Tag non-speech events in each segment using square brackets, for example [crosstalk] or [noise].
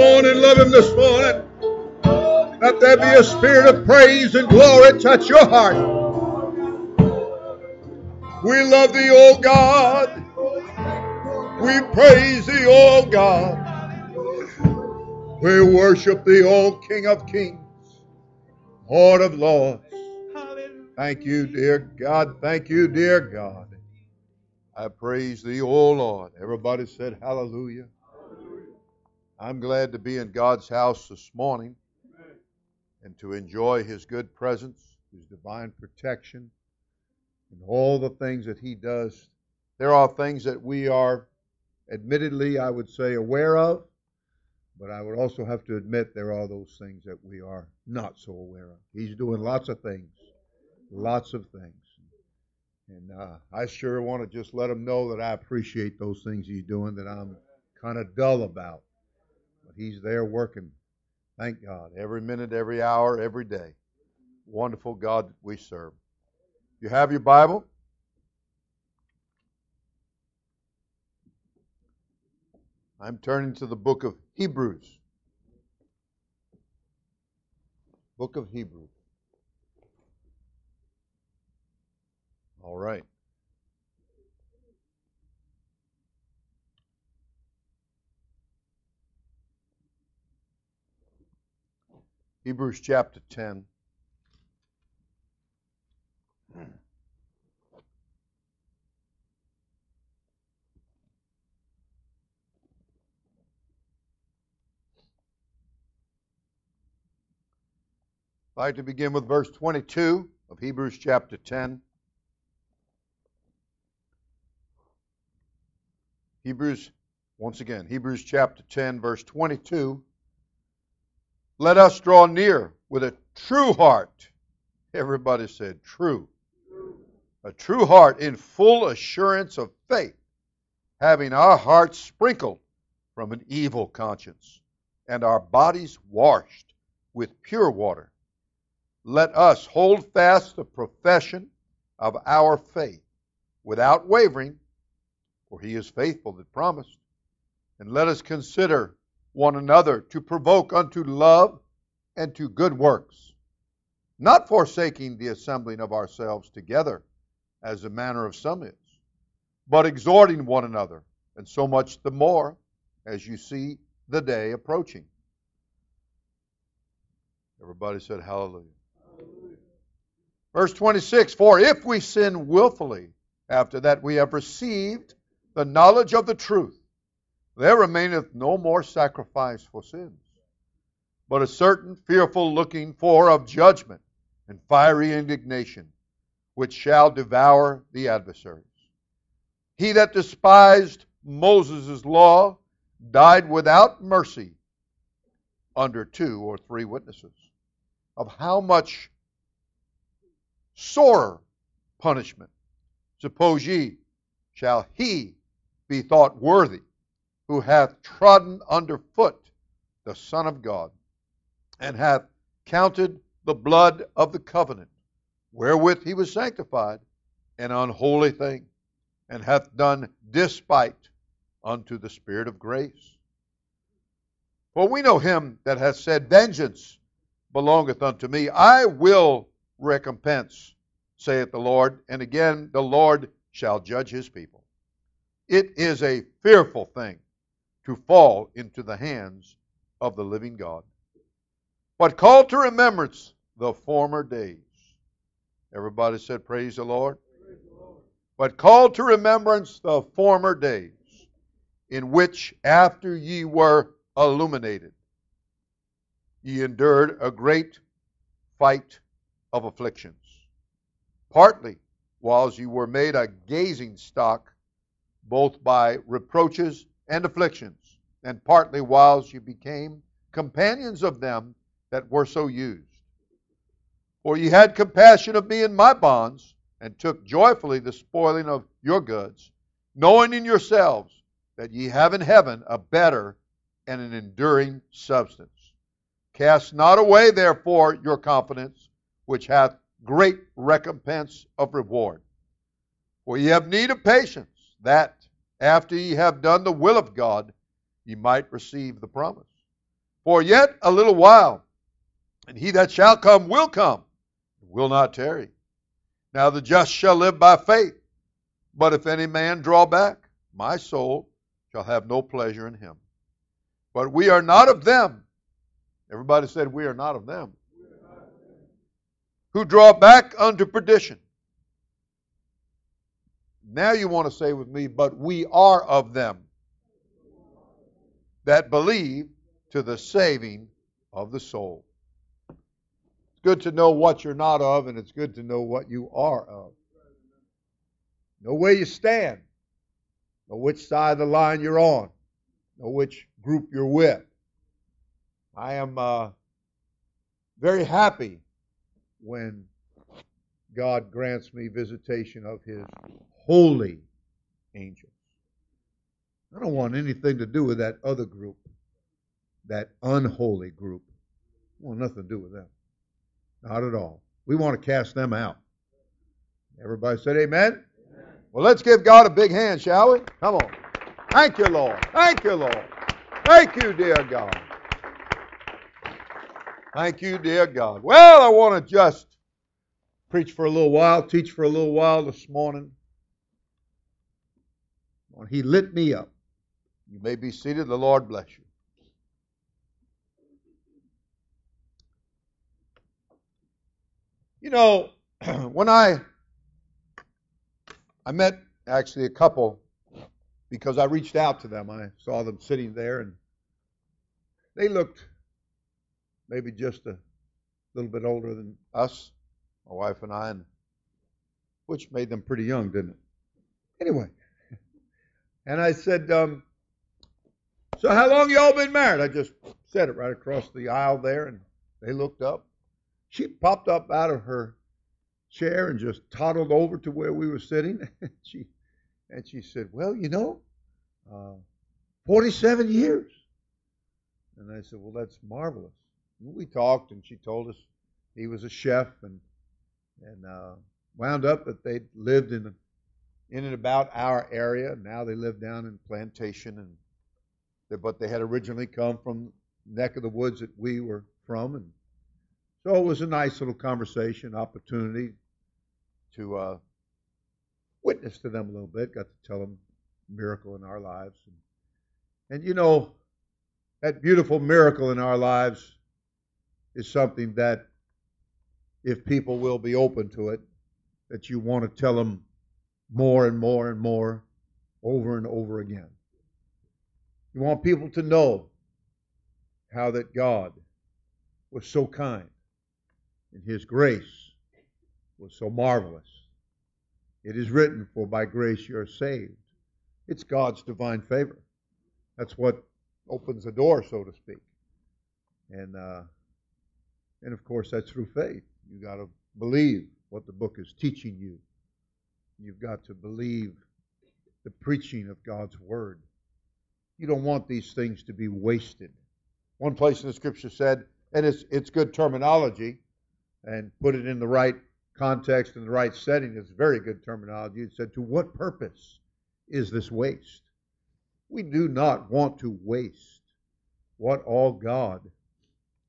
And love Him this morning. Let there be a spirit of praise and glory touch your heart. We love Thee, O God. We praise Thee, O God. We worship Thee, O King of Kings, Lord of Lords. Thank you, dear God. Thank you, dear God. I praise thee, O Lord. Everybody said hallelujah. I'm glad to be in God's house this morning and to enjoy his good presence, his divine protection, and all the things that he does. There are things that we are, admittedly, I would say, aware of, but I would also have to admit there are those things that we are not so aware of. He's doing lots of things, lots of things. And uh, I sure want to just let him know that I appreciate those things he's doing that I'm kind of dull about. He's there working. Thank God. Every minute, every hour, every day. Wonderful God we serve. You have your Bible? I'm turning to the book of Hebrews. Book of Hebrews. All right. Hebrews chapter 10. I'd like to begin with verse 22 of Hebrews chapter 10. Hebrews, once again, Hebrews chapter 10, verse 22. Let us draw near with a true heart. Everybody said true. A true heart in full assurance of faith, having our hearts sprinkled from an evil conscience and our bodies washed with pure water. Let us hold fast the profession of our faith without wavering for he is faithful that promised. And let us consider one another to provoke unto love and to good works, not forsaking the assembling of ourselves together, as the manner of some is, but exhorting one another, and so much the more as you see the day approaching. Everybody said hallelujah. Verse 26 For if we sin willfully after that we have received the knowledge of the truth, there remaineth no more sacrifice for sins, but a certain fearful looking for of judgment and fiery indignation, which shall devour the adversaries. He that despised Moses' law died without mercy under two or three witnesses. Of how much sorer punishment, suppose ye, shall he be thought worthy who hath trodden under foot the Son of God, and hath counted the blood of the covenant wherewith he was sanctified an unholy thing, and hath done despite unto the Spirit of grace. For we know him that hath said, Vengeance belongeth unto me, I will recompense, saith the Lord. And again, the Lord shall judge his people. It is a fearful thing to fall into the hands of the living God. But call to remembrance the former days. Everybody said, Praise the Lord. Praise. But call to remembrance the former days, in which after ye were illuminated, ye endured a great fight of afflictions, partly whiles ye were made a gazing stock both by reproaches and afflictions, and partly whiles you became companions of them that were so used. For ye had compassion of me in my bonds, and took joyfully the spoiling of your goods, knowing in yourselves that ye have in heaven a better and an enduring substance. Cast not away, therefore, your confidence, which hath great recompense of reward. For ye have need of patience, that after ye have done the will of God, ye might receive the promise. For yet a little while, and he that shall come will come, will not tarry. Now the just shall live by faith. But if any man draw back, my soul shall have no pleasure in him. But we are not of them. Everybody said, We are not of them. Who draw back unto perdition. Now you want to say with me, but we are of them that believe to the saving of the soul. It's good to know what you're not of, and it's good to know what you are of. Know where you stand. Know which side of the line you're on. Know which group you're with. I am uh, very happy when God grants me visitation of His holy angels. I don't want anything to do with that other group, that unholy group. I want nothing to do with them. Not at all. We want to cast them out. Everybody said amen? amen? Well, let's give God a big hand, shall we? Come on. Thank you, Lord. Thank you, Lord. Thank you, dear God. Thank you, dear God. Well, I want to just preach for a little while, teach for a little while this morning. He lit me up. You may be seated. The Lord bless you. You know, [clears throat] when I I met actually a couple because I reached out to them. I saw them sitting there and they looked maybe just a little bit older than us, my wife and I, and which made them pretty young, didn't it? Anyway, [laughs] and I said, um, so how long y'all been married? I just said it right across the aisle there, and they looked up. She popped up out of her chair and just toddled over to where we were sitting. [laughs] and she and she said, "Well, you know, uh, 47 years." And I said, "Well, that's marvelous." And we talked, and she told us he was a chef, and and uh, wound up that they lived in in and about our area. Now they live down in Plantation, and but they had originally come from neck of the woods that we were from, and so it was a nice little conversation, opportunity to uh, witness to them a little bit. Got to tell them miracle in our lives, and, and you know that beautiful miracle in our lives is something that, if people will be open to it, that you want to tell them more and more and more, over and over again. You want people to know how that God was so kind and His grace was so marvelous. It is written, For by grace you are saved. It's God's divine favor. That's what opens the door, so to speak. And uh, and of course that's through faith. You got to believe what the book is teaching you. You've got to believe the preaching of God's word. You don't want these things to be wasted. One place in the scripture said, and it's, it's good terminology, and put it in the right context and the right setting, it's very good terminology. It said, To what purpose is this waste? We do not want to waste what all God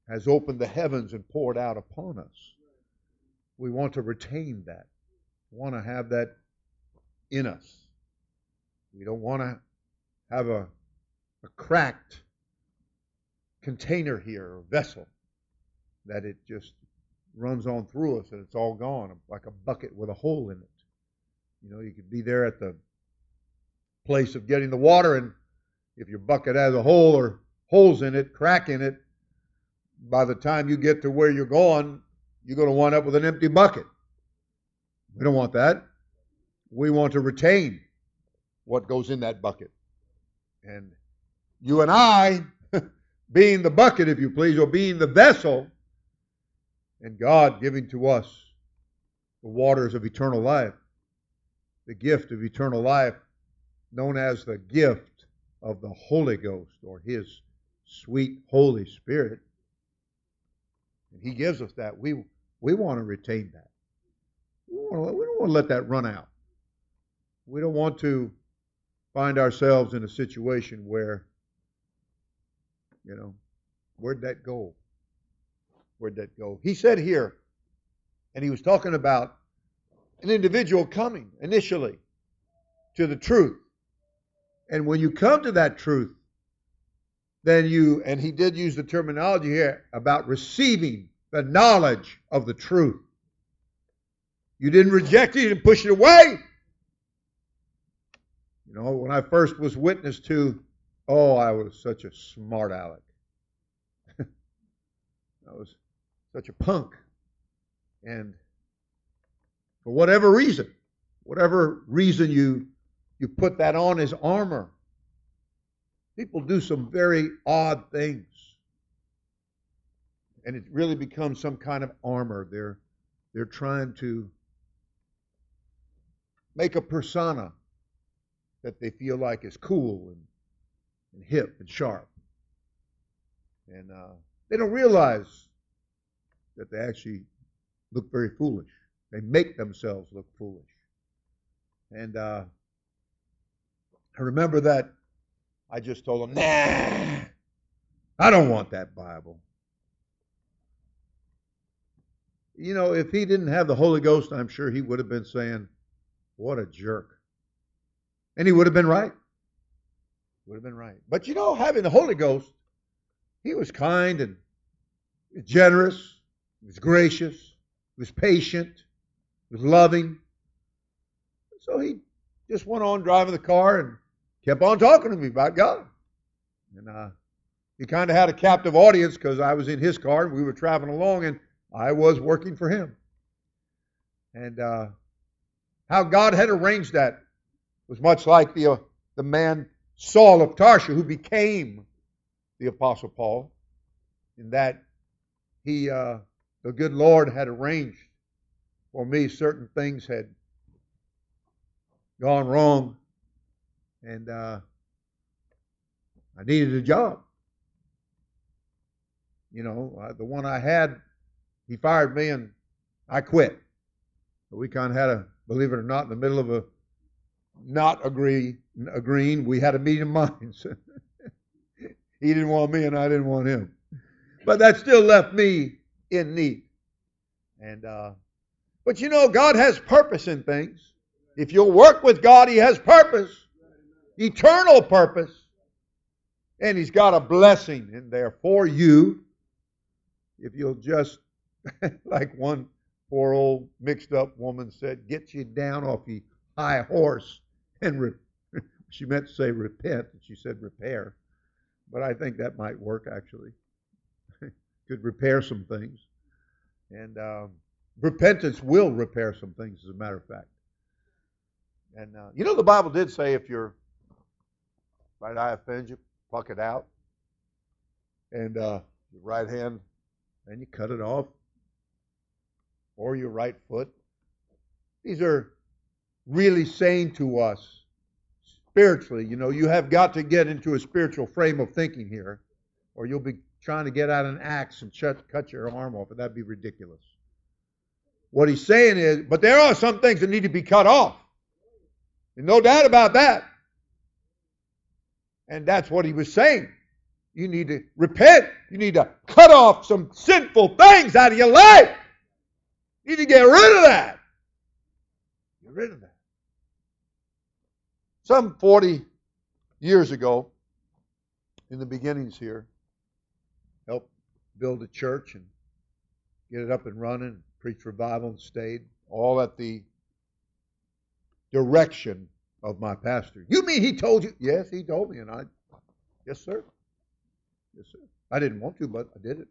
has opened the heavens and poured out upon us. We want to retain that. We want to have that in us. We don't want to have a a cracked container here, or vessel, that it just runs on through us and it's all gone, like a bucket with a hole in it. You know, you could be there at the place of getting the water, and if your bucket has a hole or holes in it, crack in it, by the time you get to where you're going, you're going to wind up with an empty bucket. We don't want that. We want to retain what goes in that bucket. And you and I, [laughs] being the bucket, if you please, or being the vessel, and God giving to us the waters of eternal life, the gift of eternal life, known as the gift of the Holy Ghost or His sweet Holy Spirit. And He gives us that. We, we want to retain that. We, want to, we don't want to let that run out. We don't want to find ourselves in a situation where you know, Where'd that go? Where'd that go? He said here, and he was talking about an individual coming initially to the truth. And when you come to that truth, then you, and he did use the terminology here about receiving the knowledge of the truth. You didn't reject it, you didn't push it away. You know, when I first was witness to, oh, I was such a smart aleck. [laughs] I was such a punk. And for whatever reason, whatever reason you you put that on as armor, people do some very odd things. And it really becomes some kind of armor. They're they're trying to make a persona that they feel like is cool and, and hip and sharp. And uh, they don't realize that they actually look very foolish. They make themselves look foolish. And uh, I remember that I just told them, nah, I don't want that Bible. You know, if he didn't have the Holy Ghost, I'm sure he would have been saying, what a jerk. And he would have been right. Would have been right. But you know, having the Holy Ghost, he was kind and generous, he was gracious, he was patient, he was loving. So he just went on driving the car and kept on talking to me about God. And uh, he kind of had a captive audience because I was in his car and we were traveling along and I was working for him. And uh, how God had arranged that was much like the, uh, the man Saul of Tarshish who became the Apostle Paul, in that he, uh, the good Lord had arranged for me certain things had gone wrong, and uh, I needed a job. You know, uh, the one I had, he fired me, and I quit. But we kind of had a, believe it or not, in the middle of a not agree agreeing. We had a meeting of minds. [laughs] he didn't want me, and I didn't want him. But that still left me in need. And uh, but you know, God has purpose in things. If you'll work with God, He has purpose, eternal purpose. And He's got a blessing in there for you. If you'll just, [laughs] like one poor old mixed up woman said, get you down off your high horse and re- she meant to say repent, and she said repair. But I think that might work actually. [laughs] Could repair some things. And um, repentance will repair some things, as a matter of fact. And uh, you know, the Bible did say if your right eye offends you, pluck it out. And uh, your right hand, and you cut it off. Or your right foot. These are really saying to us spiritually, you know, you have got to get into a spiritual frame of thinking here, or you'll be trying to get out an axe and cut your arm off, and that'd be ridiculous. What he's saying is, but there are some things that need to be cut off. There's no doubt about that. And that's what he was saying. You need to repent. You need to cut off some sinful things out of your life. You need to get rid of that. Get rid of that. Some 40 years ago, in the beginnings here, helped build a church and get it up and running, preach revival and stayed, all at the direction of my pastor. You mean he told you? Yes, he told me, and I, yes, sir. Yes, sir. I didn't want to, but I did it.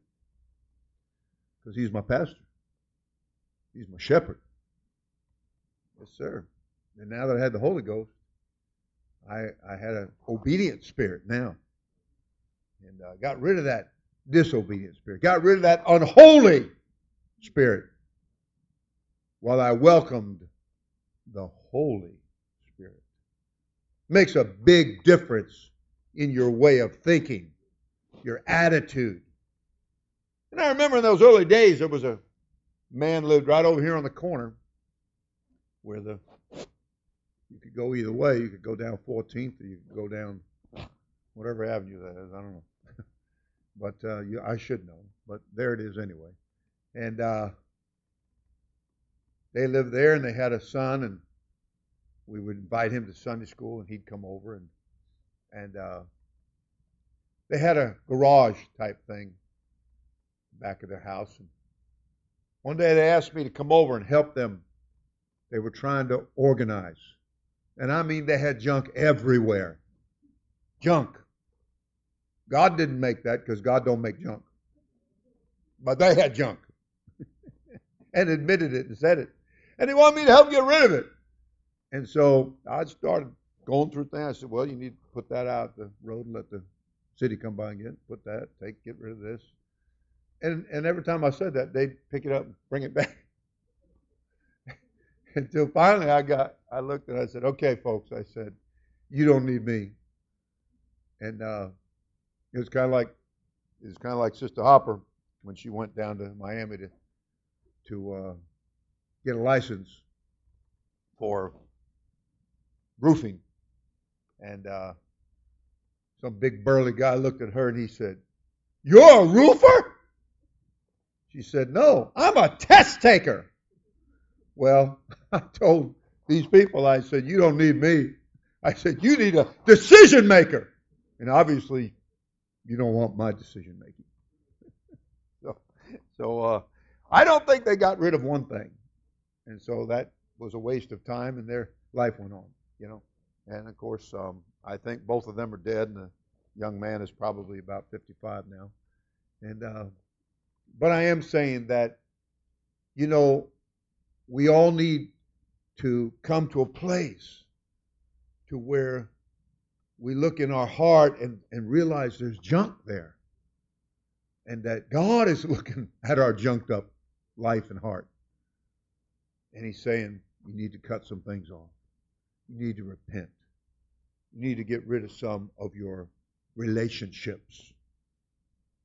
Because he's my pastor. He's my shepherd. Yes, sir. And now that I had the Holy Ghost, I, I had an obedient spirit now. And uh, got rid of that disobedient spirit, got rid of that unholy spirit while I welcomed the Holy Spirit. Makes a big difference in your way of thinking, your attitude. And I remember in those early days, there was a man lived right over here on the corner where the you could go either way. You could go down 14th or you could go down whatever avenue that is. I don't know. [laughs] but uh, you, I should know. But there it is anyway. And uh, they lived there, and they had a son, and we would invite him to Sunday school, and he'd come over, and and uh, they had a garage type thing back of their house. And one day they asked me to come over and help them. They were trying to organize, and I mean they had junk everywhere, junk. God didn't make that because God don't make junk, but they had junk, [laughs] and admitted it and said it, and they wanted me to help get rid of it. And so I started going through things. I said, well, you need to put that out the road and let the city come by and get it, put that, take, get rid of this. And and every time I said that, they'd pick it up and bring it back. Until finally I got I looked and I said, Okay, folks, I said, you don't need me. And uh, it was kinda like it was kinda like Sister Hopper when she went down to Miami to to uh, get a license for roofing. And uh, some big burly guy looked at her and he said, You're a roofer? She said, No, I'm a test taker. Well, [laughs] I told these people, I said, You don't need me. I said, You need a decision maker. And obviously, you don't want my decision making. [laughs] so, so uh, I don't think they got rid of one thing. And so that was a waste of time, and their life went on, you know. And of course, um, I think both of them are dead, and the young man is probably about 55 now. And uh, but I am saying that, you know, we all need to come to a place to where we look in our heart and, and realize there's junk there. And that God is [laughs] looking at our junked up life and heart. And He's saying, you need to cut some things off. You need to repent. You need to get rid of some of your relationships.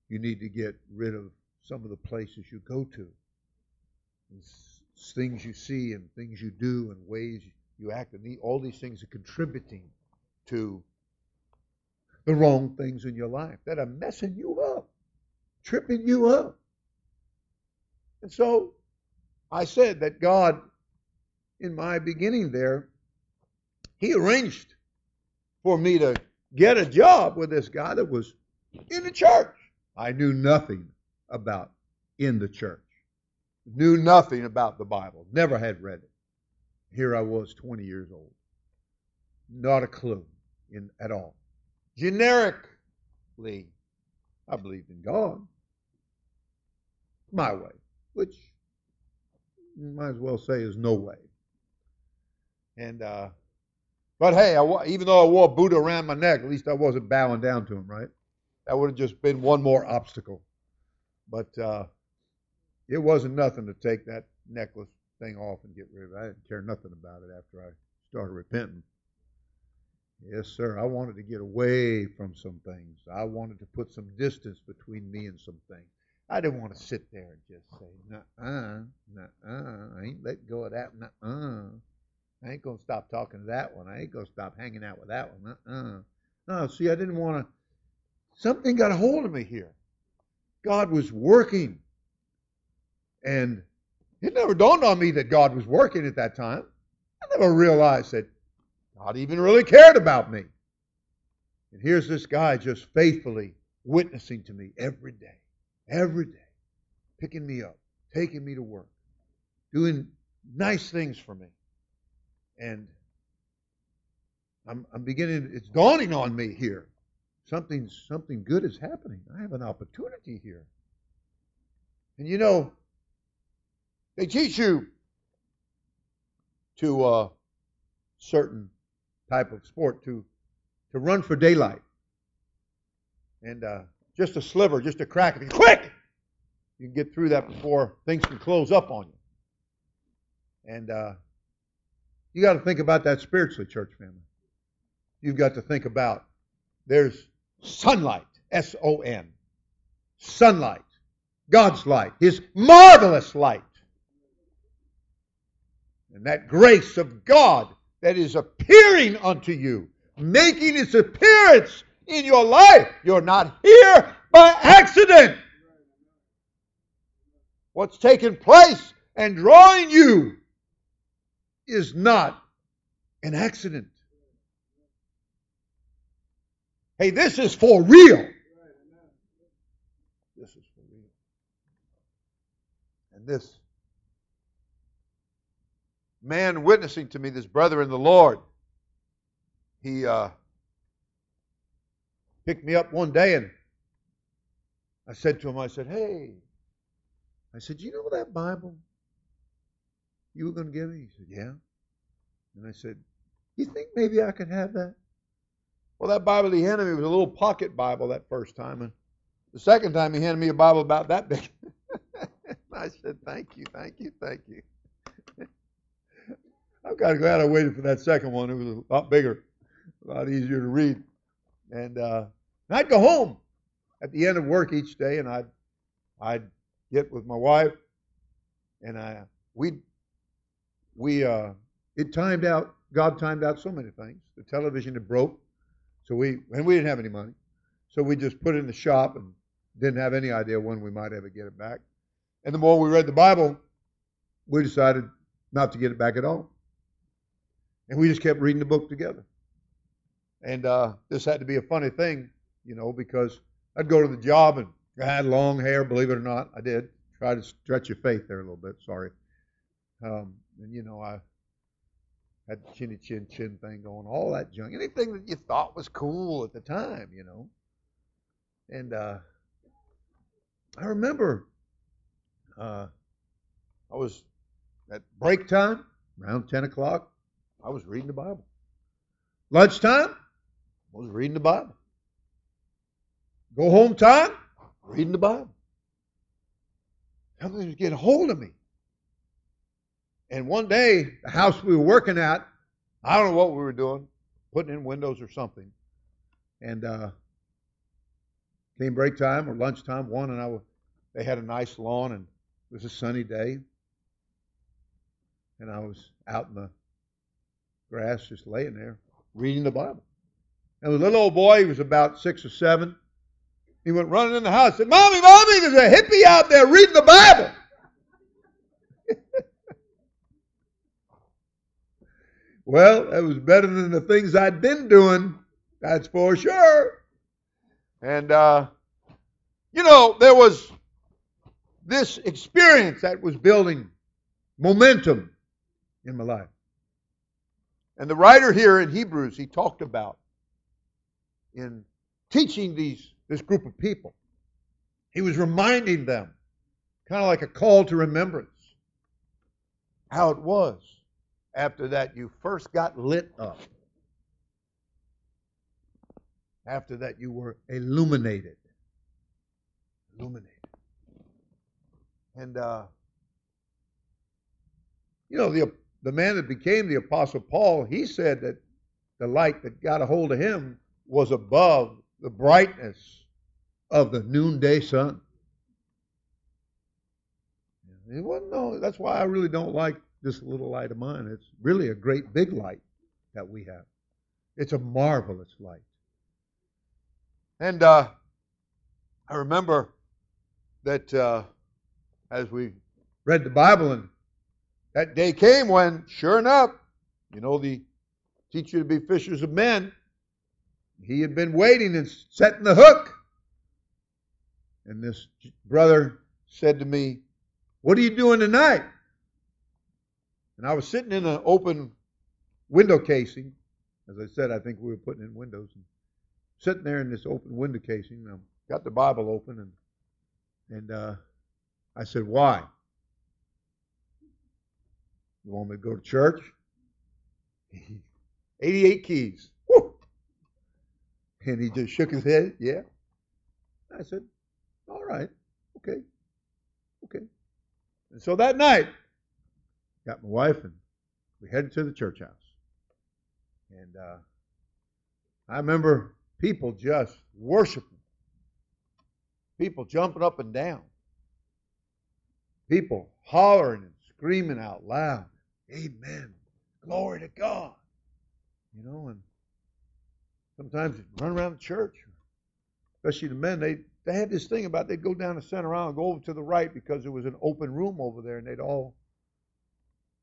You need to get rid of some of the places you go to, things you see and things you do and ways you act, and all these things are contributing to the wrong things in your life that are messing you up, tripping you up. And so I said that God, in my beginning there, He arranged for me to get a job with this guy that was in the church. I knew nothing about in the church. Knew nothing about the Bible. Never had read it. Here I was, 20 years old. Not a clue in, at all. Generically, I believed in God. My way, which might as well say is no way. And uh, but hey, I, even though I wore Buddha around my neck, at least I wasn't bowing down to him, right? That would have just been one more obstacle. But uh, it wasn't nothing to take that necklace thing off and get rid of it. I didn't care nothing about it after I started repenting. Yes, sir. I wanted to get away from some things. I wanted to put some distance between me and some things. I didn't want to sit there and just say, "Nuh-uh, nuh-uh, I ain't let go of that, nuh-uh. I ain't gonna stop talking to that one. I ain't gonna stop hanging out with that one, uh-uh." No, see, I didn't want to. Something got a hold of me here. God was working. And it never dawned on me that God was working at that time. I never realized that God even really cared about me. And here's this guy just faithfully witnessing to me every day, every day, picking me up, taking me to work, doing nice things for me. And I'm, I'm beginning, it's dawning on me here Something, something good is happening. I have an opportunity here. And you know, they teach you to a uh, certain type of sport to to run for daylight. And uh, just a sliver, just a crack, if you quick, you can get through that before things can close up on you. And uh, you got to think about that spiritually, church family. You've got to think about there's sunlight, S O N. Sunlight. God's light. His marvelous light. And that grace of God that is appearing unto you, making its appearance in your life. You're not here by accident. What's taking place and drawing you is not an accident. Hey, this is for real. This is for real. And this man witnessing to me, this brother in the Lord, he uh, picked me up one day and I said to him, I said, hey, I said, you know that Bible you were going to give me? He said, yeah. And I said, you think maybe I could have that? Well, that Bible he handed me was a little pocket Bible that first time. And the second time he handed me a Bible about that big. [laughs] I said, thank you, thank you, thank you. I'm kind of glad I waited for that second one. It was a lot bigger, a lot easier to read. And, uh, and I'd go home at the end of work each day, and I'd I'd get with my wife, and I we we uh, it timed out. God timed out so many things. The television had broke, so we and we didn't have any money, so we just put it in the shop and didn't have any idea when we might ever get it back. And the more we read the Bible, we decided not to get it back at all. And we just kept reading the book together. And uh, this had to be a funny thing, you know, because I'd go to the job and I had long hair, believe it or not. I did. Try to stretch your faith there a little bit, sorry. Um, and, you know, I had the chinny chin chin thing going, all that junk. Anything that you thought was cool at the time, you know. And uh, I remember uh, I was at break time, around 10 o'clock, I was reading the Bible. Lunchtime, I was reading the Bible. Go home time, reading the Bible. Something was getting hold of me. And one day, the house we were working at, I don't know what we were doing, putting in windows or something. And uh, came break time or lunchtime, one and I was, they had a nice lawn and it was a sunny day. And I was out in the grass just laying there reading the Bible. And the little old boy, he was about six or seven, he went running in the house and said, Mommy, Mommy, there's a hippie out there reading the Bible. [laughs] well, that was better than the things I'd been doing, that's for sure. And, uh, you know, there was this experience that was building momentum in my life. And the writer here in Hebrews, he talked about in teaching these this group of people. He was reminding them, kind of like a call to remembrance, how it was after that you first got lit up. After that you were illuminated. Illuminated. And, uh, you know, the, the man that became the Apostle Paul, he said that the light that got a hold of him was above the brightness of the noonday sun. Wasn't no, that's why I really don't like this little light of mine. It's really a great big light that we have. It's a marvelous light. And uh, I remember that uh, as we read the Bible, and that day came when, sure enough, you know, the teacher to be fishers of men, he had been waiting and setting the hook. And this brother said to me, What are you doing tonight? And I was sitting in an open window casing. As I said, I think we were putting in windows. And sitting there in this open window casing, I got the Bible open, and and uh, I said, "Why? You want me to go to church?" [laughs] 88 keys. Woo! And he just shook his head. Yeah. I said, all right. Okay. Okay. And so that night, got my wife and we headed to the church house. And uh, I remember people just worshiping, people jumping up and down, people hollering and screaming out loud, Amen. Glory to God. You know, and sometimes run around the church, especially the men, they they had this thing about they'd go down the center aisle and go over to the right because there was an open room over there, and they'd all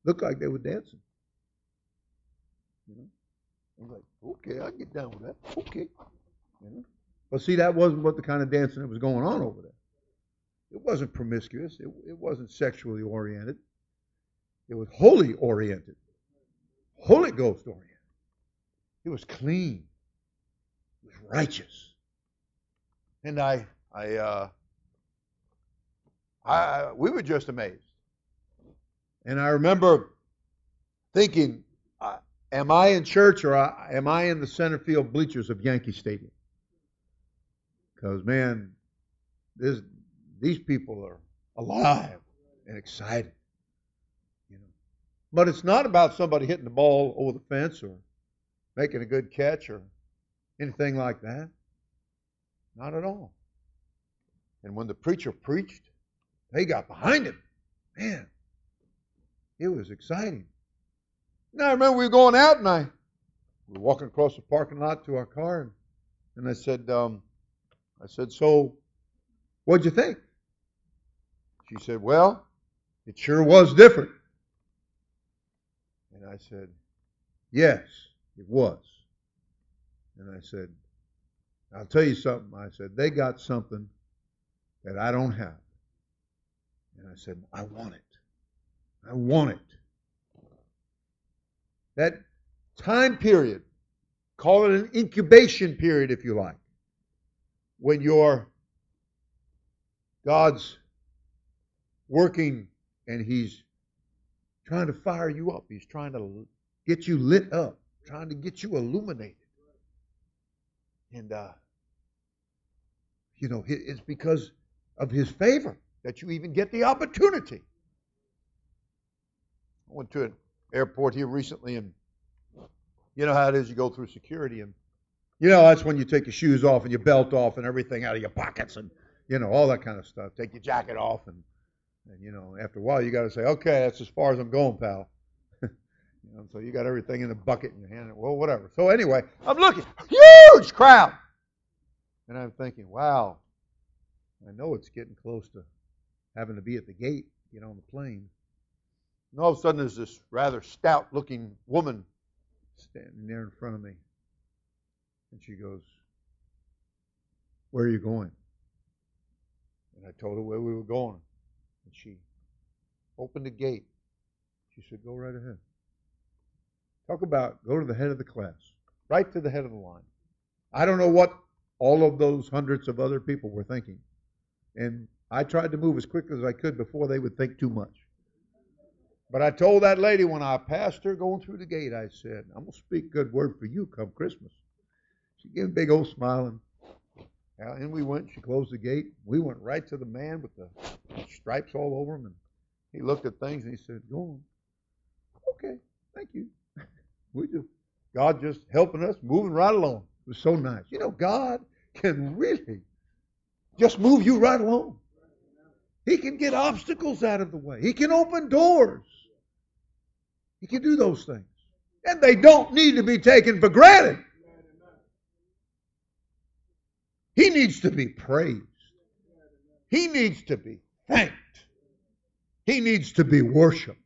look like they were dancing. You know, I'm like, okay, I get down with that. Okay, you know. But see, that wasn't what the kind of dancing that was going on over there. It wasn't promiscuous. It, it wasn't sexually oriented. It was holy oriented, Holy Ghost oriented. It was clean. It was righteous. And I, I, uh, I, we were just amazed. And I remember thinking, uh, am I in church or am I in the center field bleachers of Yankee Stadium? Because, man, this, these people are alive and excited. But it's not about somebody hitting the ball over the fence or making a good catch or anything like that. Not at all. And when the preacher preached, they got behind him. Man, it was exciting. Now I remember we were going out and I we were walking across the parking lot to our car and, and I said, um, I said, so what'd you think? She said, well, it sure was different. I said, yes, it was. And I said, I'll tell you something. I said, they got something that I don't have. And I said, I want it. I want it. That time period, call it an incubation period if you like, when you're God's working and He's trying to fire you up, He's trying to get you lit up, trying to get you illuminated. And, uh, you know, it's because of His favor that you even get the opportunity. I went to an airport here recently, and you know how it is. You go through security, and you know that's when you take your shoes off and your belt off and everything out of your pockets, and you know all that kind of stuff. Take your jacket off, and and you know after a while you got to say, okay, that's as far as I'm going, pal. [laughs] you know, so you got everything in a bucket in your hand. Well, whatever. So anyway, I'm looking, huge crowd, and I'm thinking, wow, I know it's getting close to having to be at the gate, get on the plane. And all of a sudden, there's this rather stout looking woman standing there in front of me. And she goes, Where are you going? And I told her where we were going. And she opened the gate. She said, Go right ahead. Talk about go to the head of the class, right to the head of the line. I don't know what all of those hundreds of other people were thinking. And I tried to move as quickly as I could before they would think too much. But I told that lady when I passed her going through the gate, I said, I'm going to speak good word for you come Christmas. She gave a big old smile and in we went. She closed the gate. We went right to the man with the stripes all over him. And he looked at things and he said, Go on. Okay, thank you. [laughs] We just, God just helping us, moving right along. It was so nice. You know, God can really just move you right along. He can get obstacles out of the way. He can open doors. He can do those things. And they don't need to be taken for granted. He needs to be praised. He needs to be thanked. He needs to be worshiped.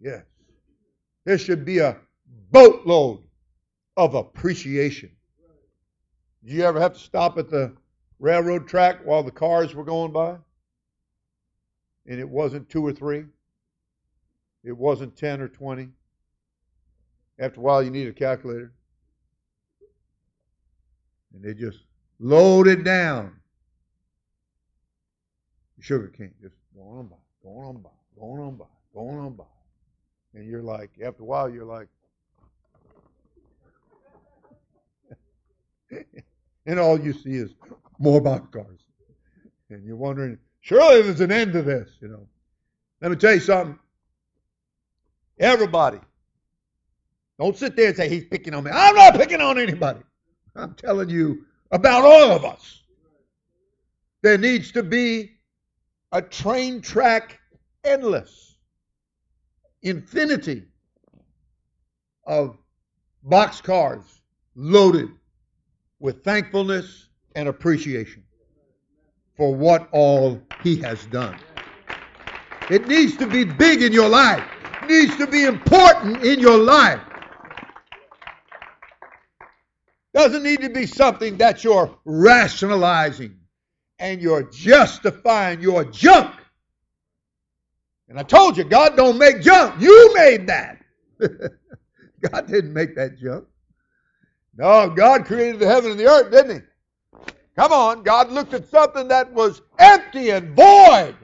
Yes. There should be a boatload of appreciation. Do you ever have to stop at the railroad track while the cars were going by? And it wasn't two or three. It wasn't 10 or 20. After a while, you need a calculator. And they just loaded down the sugar cane, just going on by, going on by, going on by, going on by. And you're like, after a while, you're like, [laughs] and all you see is more boxcars. And you're wondering, surely there's an end to this, you know. Let me tell you something. Everybody. Don't sit there and say he's picking on me. I'm not picking on anybody. I'm telling you about all of us. There needs to be a train track endless, infinity of boxcars loaded with thankfulness and appreciation for what all He has done. It needs to be big in your life. It needs to be important in your life. Doesn't need to be something that you're rationalizing and you're justifying your junk. And I told you, God don't make junk. You made that. [laughs] God didn't make that junk. No, God created the heaven and the earth, didn't He? Come on, God looked at something that was empty and void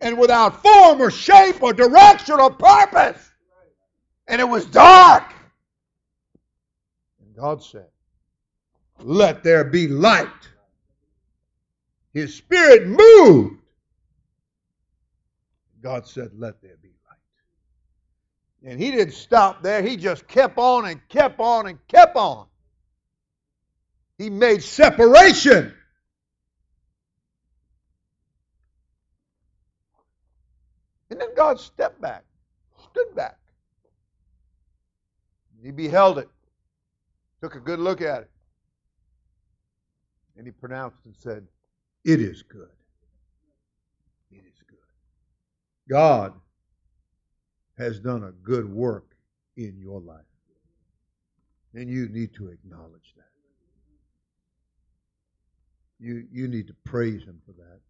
and without form or shape or direction or purpose. And it was dark. And God said, Let there be light. His spirit moved. God said, Let there be light. And he didn't stop there. He just kept on and kept on and kept on. He made separation. And then God stepped back, stood back. He beheld it, took a good look at it, and he pronounced and said, It is good. It is good. God has done a good work in your life. And you need to acknowledge that. You, you need to praise Him for that.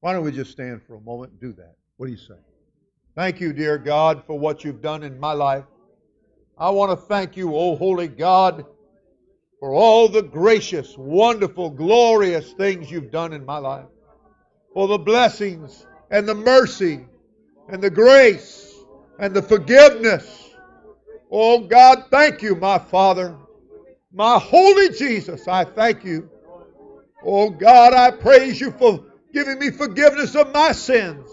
Why don't we just stand for a moment and do that? What do you say? Thank you, dear God, for what you've done in my life. I want to thank you, O holy God, for all the gracious, wonderful, glorious things you've done in my life. For the blessings and the mercy and the grace and the forgiveness. Oh God, thank you, my Father. My holy Jesus, I thank you Oh God, I praise you for giving me forgiveness of my sins,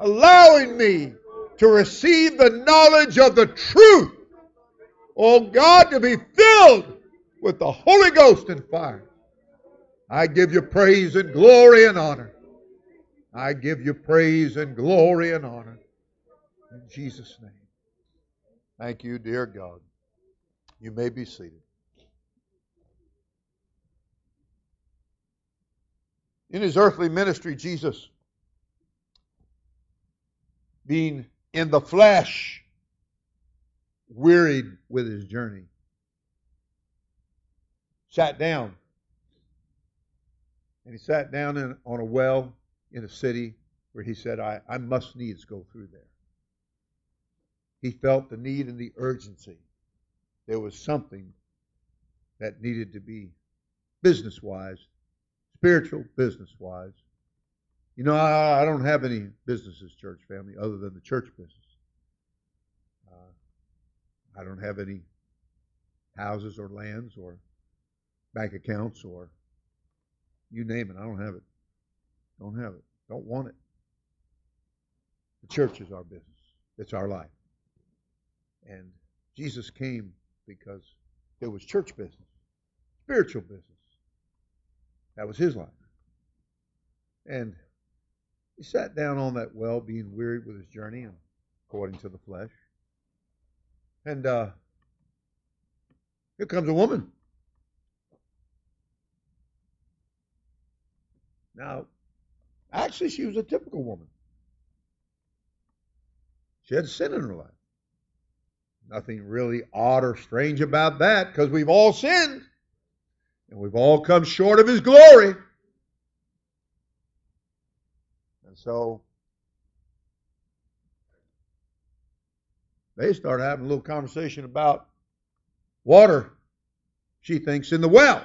allowing me to receive the knowledge of the truth. Oh God, to be filled with the Holy Ghost and fire. I give you praise and glory and honor. I give you praise and glory and honor. In Jesus' name. Thank you, dear God. You may be seated. In his earthly ministry, Jesus, being in the flesh, wearied with his journey, sat down. And he sat down in, on a well in a city where he said, I, I must needs go through there. He felt the need and the urgency. There was something that needed to be business wise spiritual, business wise. You know, I, I, don't have any businesses, church family, other than the church business. Uh, I don't have any houses or lands or bank accounts or you name it. I don't have it. Don't have it. Don't want it. The church is our business. It's our life. And Jesus came because there was church business, spiritual business. That was his life. And he sat down on that well, being wearied with his journey, according to the flesh. And uh, here comes a woman. Now, actually, she was a typical woman. She had sin in her life. Nothing really odd or strange about that because we've all sinned. And we've all come short of His glory. And so they start having a little conversation about water, she thinks, in the well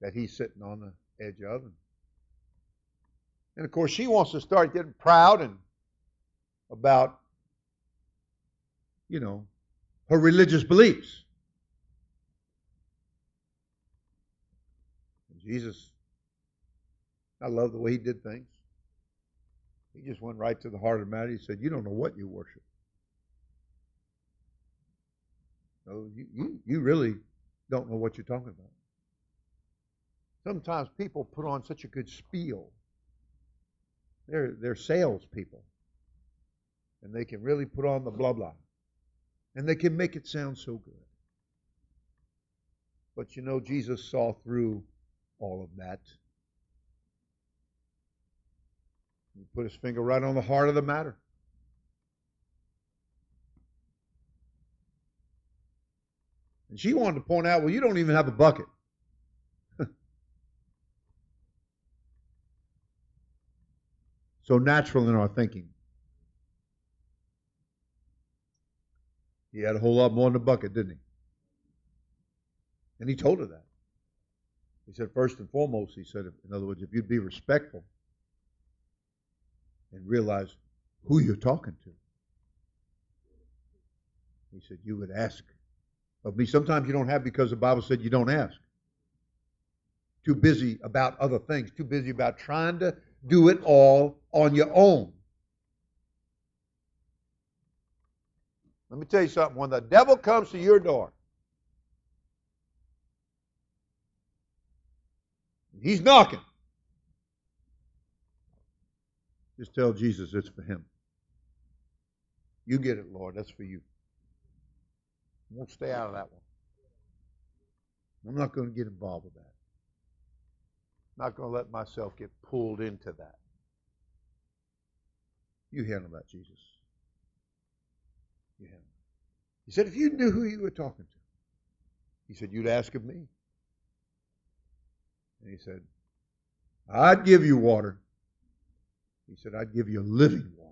that he's sitting on the edge of. And of course, she wants to start getting proud and about, you know, her religious beliefs. Jesus, I love the way he did things. He just went right to the heart of the matter. He said, You don't know what you worship. No, you, you, you really don't know what you're talking about. Sometimes people put on such a good spiel. They're, they're salespeople. And they can really put on the blah blah. And they can make it sound so good. But you know, Jesus saw through all of that. He put his finger right on the heart of the matter. And she wanted to point out, well, you don't even have a bucket. So natural in our thinking. He had a whole lot more in the bucket, didn't he? And he told her that. He said, first and foremost, he said, in other words, if you'd be respectful and realize who you're talking to, he said, you would ask of me. Sometimes you don't have because the Bible said you don't ask. Too busy about other things, too busy about trying to do it all on your own. Let me tell you something. When the devil comes to your door, he's knocking. Just tell Jesus it's for him. You get it, Lord. That's for you. Won't stay out of that one. I'm not going to get involved with that. Not going to let myself get pulled into that. You handle that, Jesus. You handle it. He said, if you knew who you were talking to, he said, you'd ask of me. And he said, I'd give you water. He said, I'd give you living water.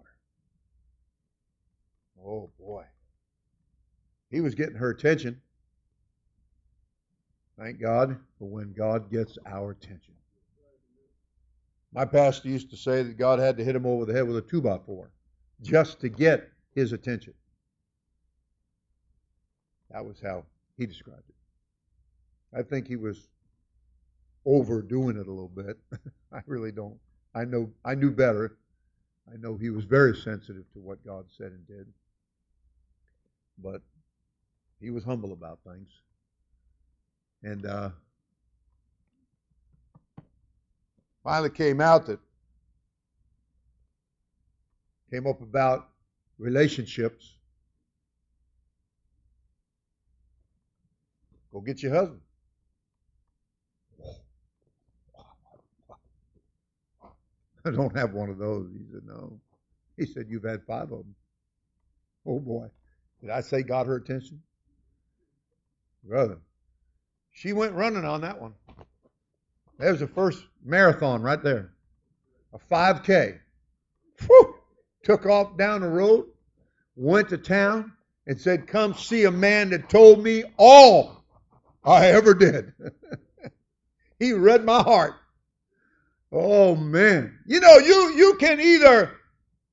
Oh, boy. He was getting her attention. Thank God for when God gets our attention. My pastor used to say that God had to hit him over the head with a two by four just to get his attention. That was how he described it. I think he was overdoing it a little bit. [laughs] I really don't. I know I knew better. I know he was very sensitive to what God said and did. But he was humble about things. And uh, finally came out that came up about relationships. Go get your husband. [laughs] I don't have one of those. He said, No. He said, You've had five of them. Oh boy. Did I say got her attention? Brother, she went running on that one. There's the first marathon right there. A 5K. Whew! Took off down the road, went to town, and said, Come see a man that told me all I ever did. [laughs] he read my heart. Oh man. You know, you, you can either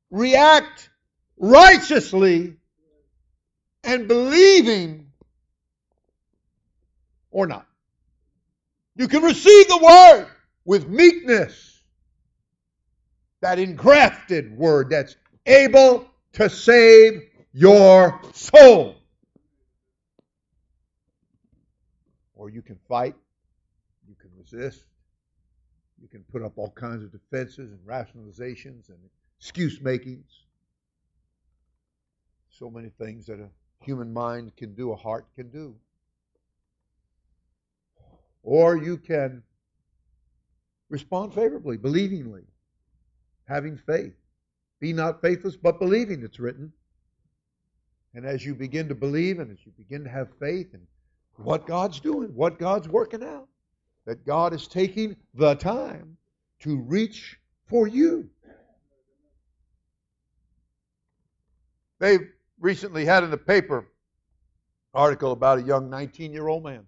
react righteously and believing or not. You can receive the word with meekness. That engrafted word that's able to save your soul. Or you can fight, you can resist, you can put up all kinds of defenses and rationalizations and excuse makings. So many things that a human mind can do, a heart can do. Or you can respond favorably, believingly, having faith. Be not faithless, but believing, it's written. And as you begin to believe and as you begin to have faith in what God's doing, what God's working out, that God is taking the time to reach for you. They recently had in the paper article about a young 19 year old man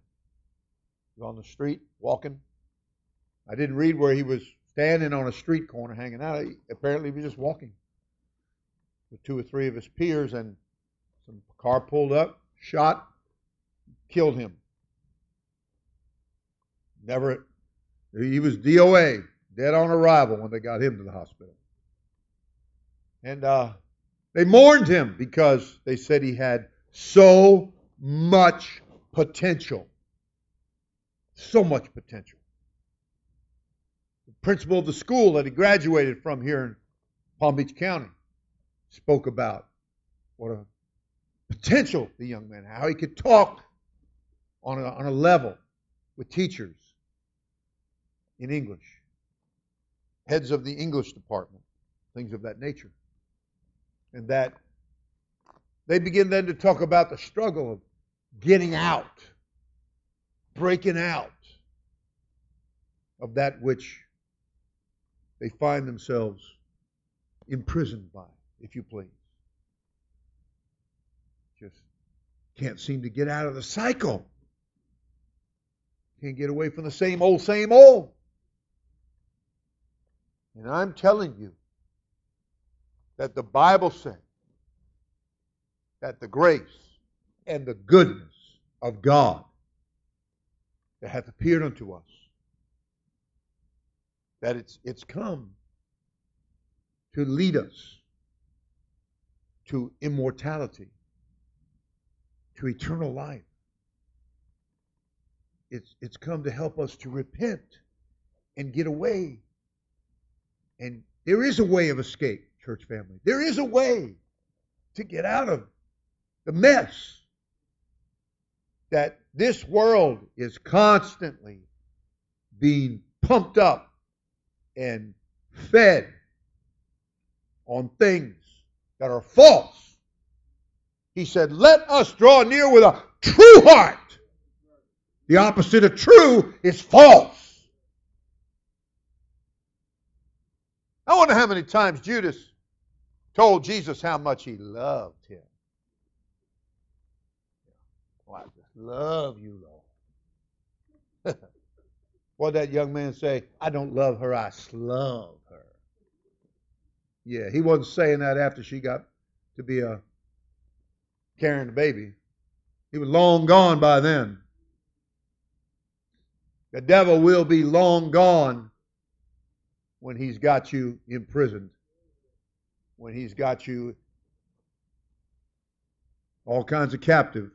was on the street walking. I didn't read where he was standing on a street corner hanging out. He, apparently, he was just walking with two or three of his peers, and some car pulled up, shot, killed him. Never, he was DOA, dead on arrival, when they got him to the hospital. And uh, they mourned him because they said he had so much potential. So much potential. The principal of the school that he graduated from here in Palm Beach County spoke about what a potential the young man how he could talk on a, on a level with teachers in English, heads of the English department, things of that nature. And that they begin then to talk about the struggle of getting out, breaking out of that which they find themselves imprisoned by, if you please. Just can't seem to get out of the cycle. Can't get away from the same old, same old. And I'm telling you that the Bible says that the grace and the goodness of God that hath appeared unto us, that it's, it's come to lead us to immortality, to eternal life. It's, it's come to help us to repent and get away. And there is a way of escape, church family. There is a way to get out of the mess that this world is constantly being pumped up and fed on things that are false. He said, Let us draw near with a true heart. The opposite of true is false. I wonder how many times Judas told Jesus how much he loved him. Just love you, Lord. [laughs] what that young man say? I don't love her, I love her. Yeah, he wasn't saying that after she got to be a carrying the baby. He was long gone by then. The devil will be long gone when he's got you imprisoned, when he's got you all kinds of captive.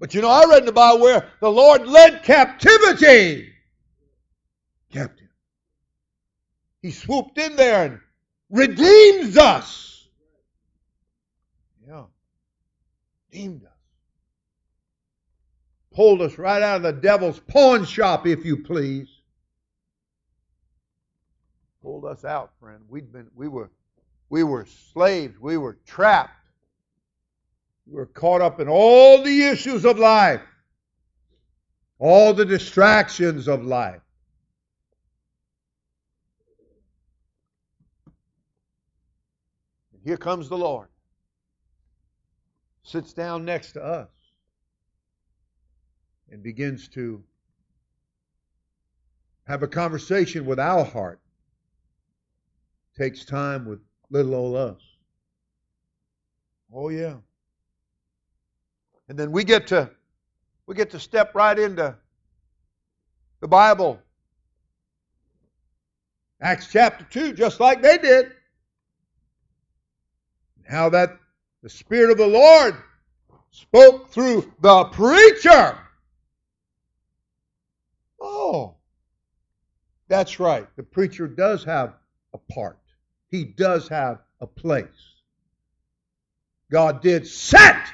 But you know, I read in the Bible where the Lord led captivity captive. He swooped in there and redeems us. Yeah. Redeemed us. Pulled us right out of the devil's pawn shop, if you please. Pulled us out, friend. We'd been we were we were slaves, we were trapped. We were caught up in all the issues of life, all the distractions of life. Here comes the Lord. Sits down next to us and begins to have a conversation with our heart. Takes time with little old us. Oh yeah. And then we get to we get to step right into the Bible. Acts chapter 2, just like they did how that the Spirit of the Lord spoke through the preacher. Oh, that's right. The preacher does have a part, he does have a place. God did set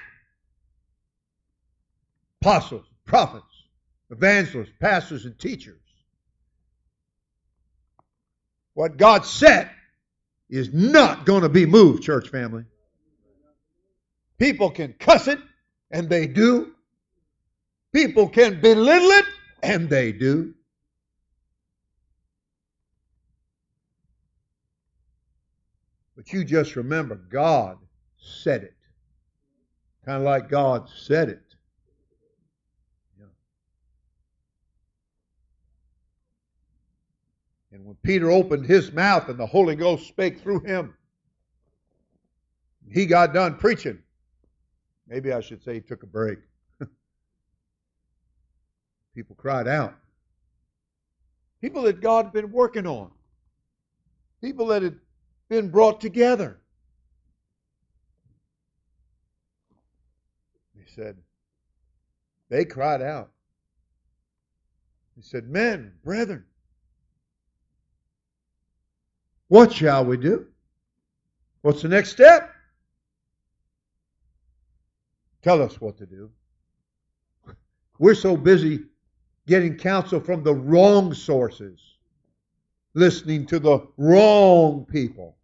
apostles, prophets, evangelists, pastors, and teachers. What God set is not going to be moved, church family. People can cuss it, and they do. People can belittle it, and they do. But you just remember, God said it. Kind of like God said it. And when Peter opened his mouth and the Holy Ghost spake through him, he got done preaching. Maybe I should say he took a break. [laughs] People cried out. People that God had been working on. People that had been brought together. He said, they cried out. He said, Men, brethren, what shall we do? What's the next step? Tell us what to do. We're so busy getting counsel from the wrong sources, listening to the wrong people.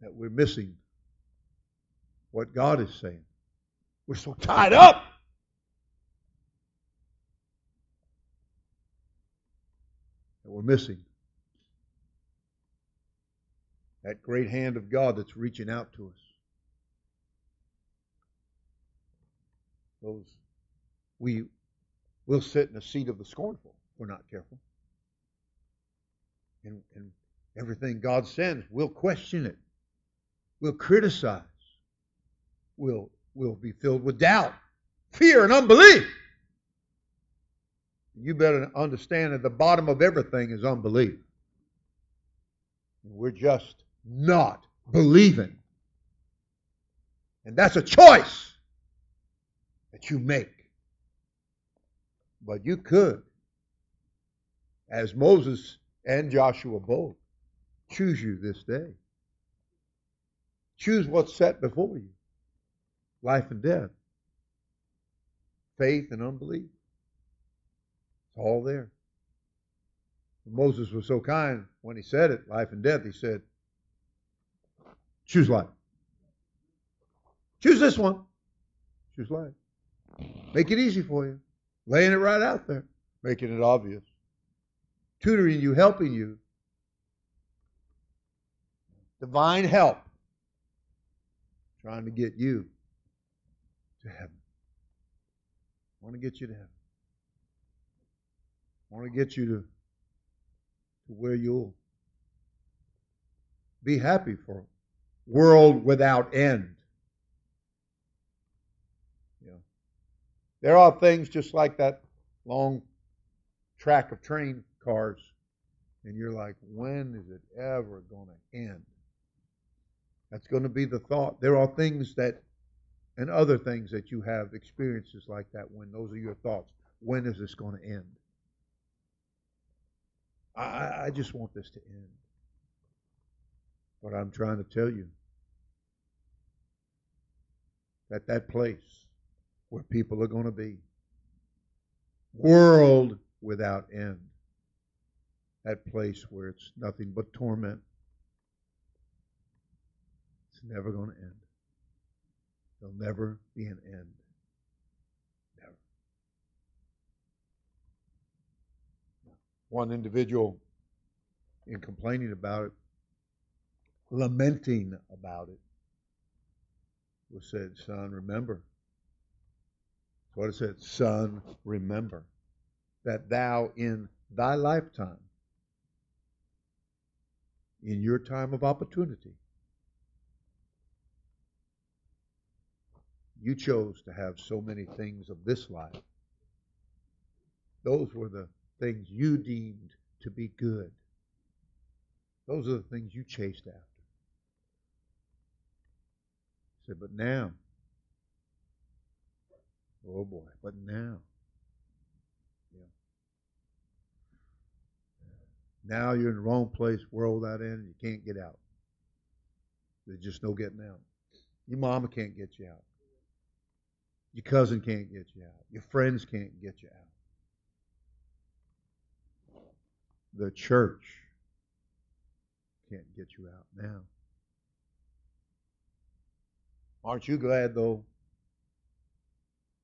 That we're missing what God is saying. We're so tied up. That we're missing that great hand of God that's reaching out to us. Those we will sit in the seat of the scornful if we're not careful. And, and everything God sends, we'll question it. We'll criticize. We'll, we'll be filled with doubt, fear, and unbelief. You better understand that the bottom of everything is unbelief. We're just not believing. And that's a choice that you make. But you could, as Moses and Joshua both, choose you this day. Choose what's set before you life and death, faith and unbelief. It's all there. Moses was so kind when he said it, life and death, he said, Choose life. Choose this one. Choose life. Make it easy for you. Laying it right out there. Making it obvious. Tutoring you, helping you. Divine help. Trying to get you to heaven. I want to get you to heaven. I want to get you to, to where you'll be happy for a world without end. Yeah. There are things just like that long track of train cars, and you're like, when is it ever going to end? That's going to be the thought. There are things that, and other things that you have experiences like that when those are your thoughts. When is this going to end? I, I just want this to end. But I'm trying to tell you that that place where people are going to be. World without end. That place where it's nothing but torment. It's never going to end. There'll never be an end. One individual, in complaining about it, lamenting about it, was said, Son, remember. what it said, Son, remember that thou in thy lifetime, in your time of opportunity, you chose to have so many things of this life. Those were the things you deemed to be good. Those are the things you chased after said, but now, oh boy, but now, yeah. Now you're in the wrong place, world without end, and you can't get out. There's just no getting out. Your mama can't get you out. Your cousin can't get you out. Your friends can't get you out. The church can't get you out now. Aren't you glad, though,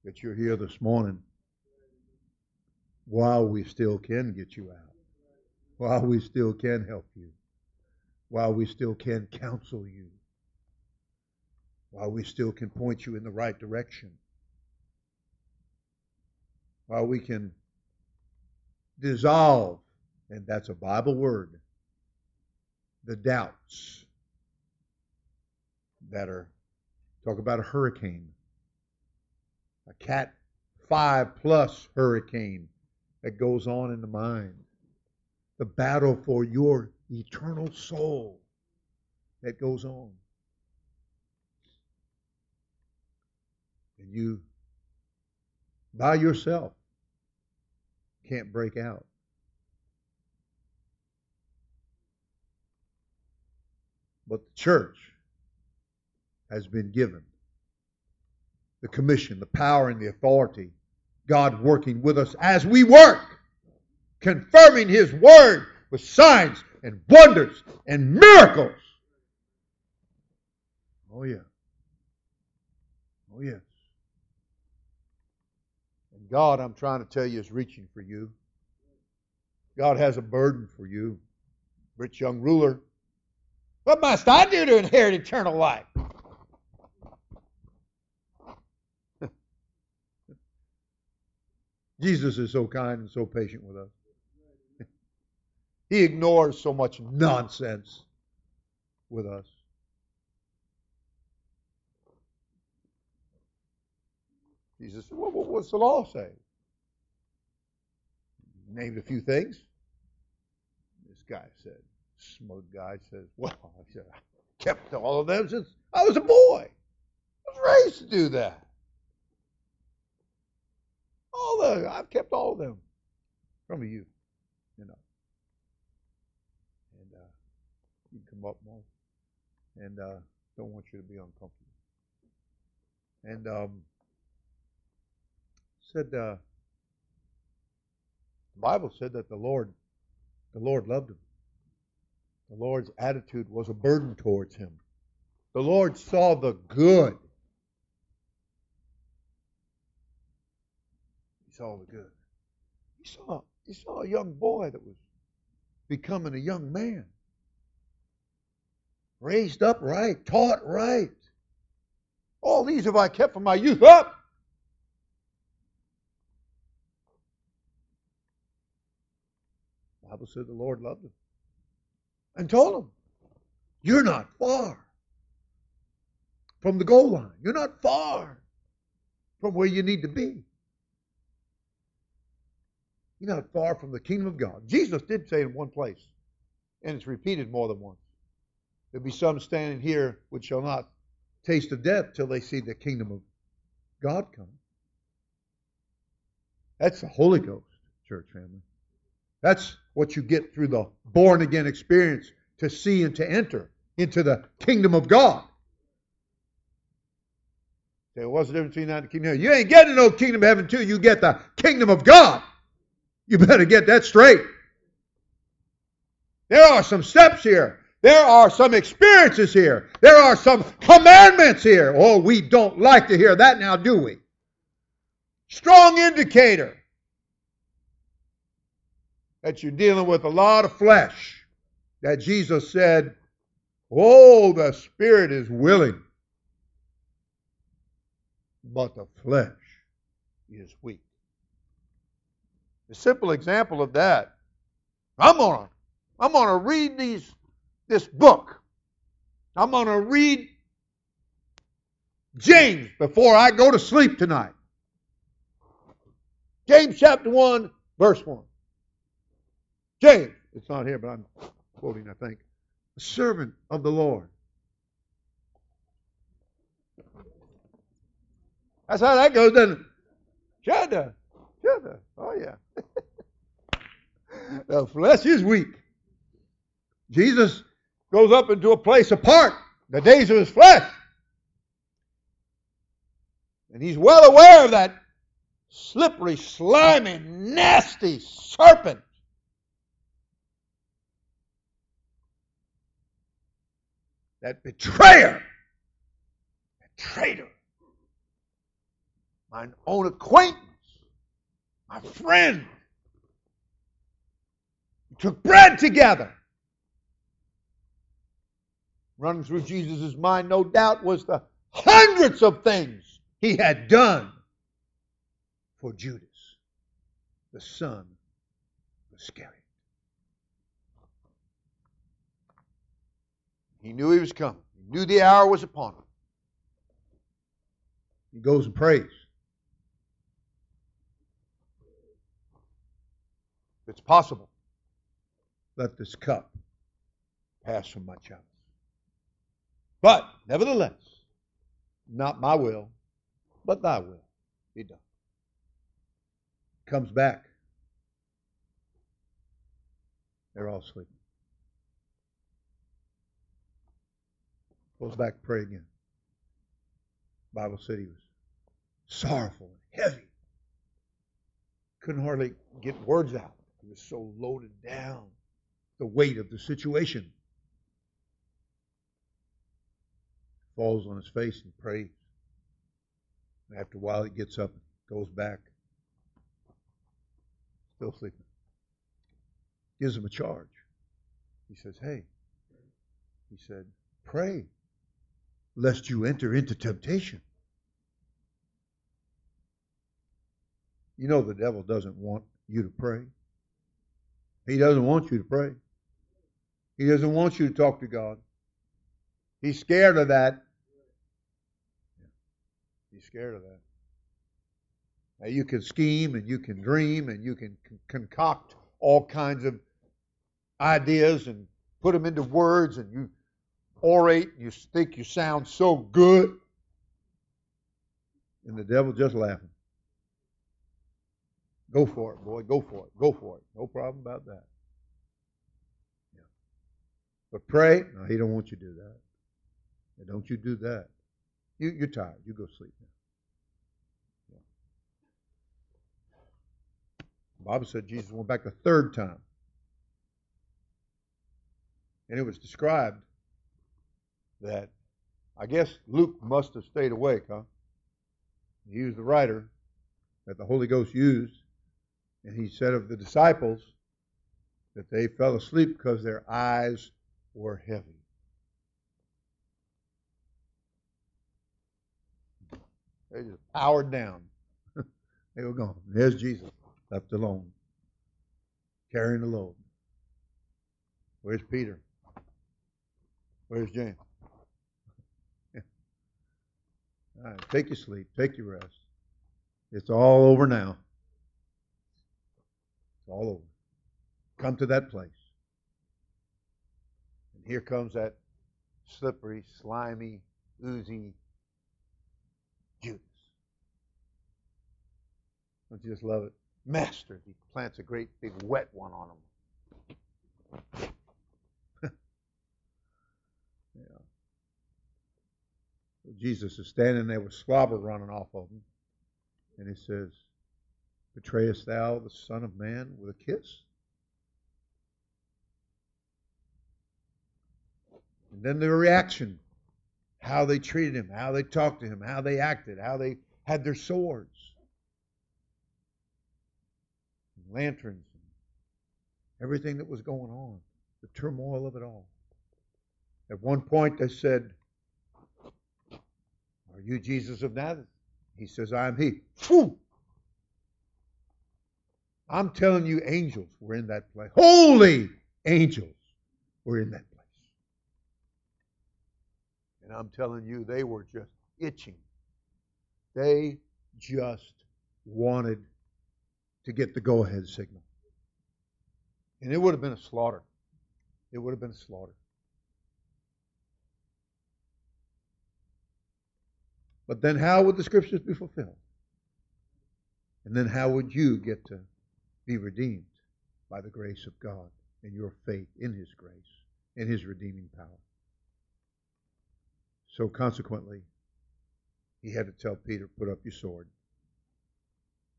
that you're here this morning while we still can get you out, while we still can help you, while we still can counsel you, while we still can point you in the right direction, while we can dissolve, and that's a Bible word, the doubts that are Talk about a hurricane, a cat five plus hurricane that goes on in the mind. The battle for your eternal soul that goes on. And you, by yourself, can't break out. But the church has been given the commission, the power, and the authority. God working with us as we work, confirming His word with signs and wonders and miracles. Oh, yeah. Oh, yes. And God, I'm trying to tell you, is reaching for you. God has a burden for you. Rich young ruler. What must I do to inherit eternal life? [laughs] Jesus is so kind and so patient with us. [laughs] He ignores so much nonsense with us. Jesus said, well, what's the law say? Named a few things. This guy said, smug guy says, well, [laughs] I said, I kept all of them since I was a boy. I was raised to do that. All the I've kept all of them from you, you know. And uh, you come up more, and uh, don't want you to be uncomfortable. And um, said uh, the Bible said that the Lord, the Lord loved him. The Lord's attitude was a burden towards him. The Lord saw the good. He saw the good. He saw, he saw a young boy that was becoming a young man. Raised up right, taught right. All these have I kept from my youth up. The Bible said the Lord loved him and told him, You're not far from the goal line. You're not far from where you need to be. You're not far from the kingdom of God. Jesus did say in one place, and it's repeated more than once. There'll be some standing here which shall not taste of death till they see the kingdom of God come. That's the Holy Ghost, church family. That's what you get through the born again experience to see and to enter into the kingdom of God. Say, what's the difference between that and the kingdom? You ain't getting no kingdom of heaven too. you get the kingdom of God. You better get that straight. There are some steps here. There are some experiences here. There are some commandments here. Oh, we don't like to hear that now, do we? Strong indicator that you're dealing with a lot of flesh. That Jesus said, Oh, the spirit is willing, but the flesh is weak. A simple example of that. I'm gonna, I'm gonna read these, this book. I'm gonna read James before I go to sleep tonight. James chapter 1, verse 1. James, it's not here, but I'm quoting, I think. A servant of the Lord. That's how that goes, doesn't it? Shudder. Shudder. Oh, yeah. [laughs] the flesh is weak. Jesus goes up into a place apart, the days of his flesh. And he's well aware of that slippery, slimy, nasty serpent that betrayer, that traitor, mine own acquaintance, my friend, we took bread together. Running through Jesus' mind, no doubt, was the hundreds of things he had done for Judas, the son of Iscariot. He knew he was coming. He knew the hour was upon him. He goes and prays. If it's possible, let this cup pass from my chalice. But, nevertheless, not my will, but thy will be done. Comes back. They're all sleeping. Goes back to pray again. Bible said he was sorrowful and heavy. Couldn't hardly get words out. He was so loaded down, the weight of the situation. Falls on his face and prays. After a while, he gets up, and goes back, still sleeping. Gives him a charge. He says, Hey, he said, pray lest you enter into temptation. You know the devil doesn't want you to pray. He doesn't want you to pray. He doesn't want you to talk to God. He's scared of that. He's scared of that. Now you can scheme and you can dream and you can concoct all kinds of ideas and put them into words and you orate, you think you sound so good. And the devil just laughing. Go for it, boy. Go for it. Go for it. No problem about that. Yeah. But pray. No, he don't want you to do that. Yeah, don't you do that. You, you're tired. You go sleep now. Bible said Jesus went back the third time. And it was described that I guess Luke must have stayed awake, huh? He was the writer that the Holy Ghost used, and he said of the disciples that they fell asleep because their eyes were heavy. They just powered down. [laughs] they were gone. There's Jesus, left alone, carrying the load. Where's Peter? Where's James? All right, take your sleep, take your rest. It's all over now. It's all over. Come to that place. And here comes that slippery, slimy, oozy Judas. Don't you just love it? Master, he plants a great big wet one on him. Jesus is standing there with slobber running off of him. And he says, Betrayest thou the Son of Man with a kiss? And then the reaction how they treated him, how they talked to him, how they acted, how they had their swords, lanterns, everything that was going on, the turmoil of it all. At one point, they said, are you Jesus of Nazareth? He says, I am he. Phew! I'm telling you, angels were in that place. Holy angels were in that place. And I'm telling you, they were just itching. They just wanted to get the go ahead signal. And it would have been a slaughter. It would have been a slaughter. But then how would the scriptures be fulfilled? And then how would you get to be redeemed by the grace of God and your faith in His grace, in His redeeming power? So consequently, he had to tell Peter, put up your sword.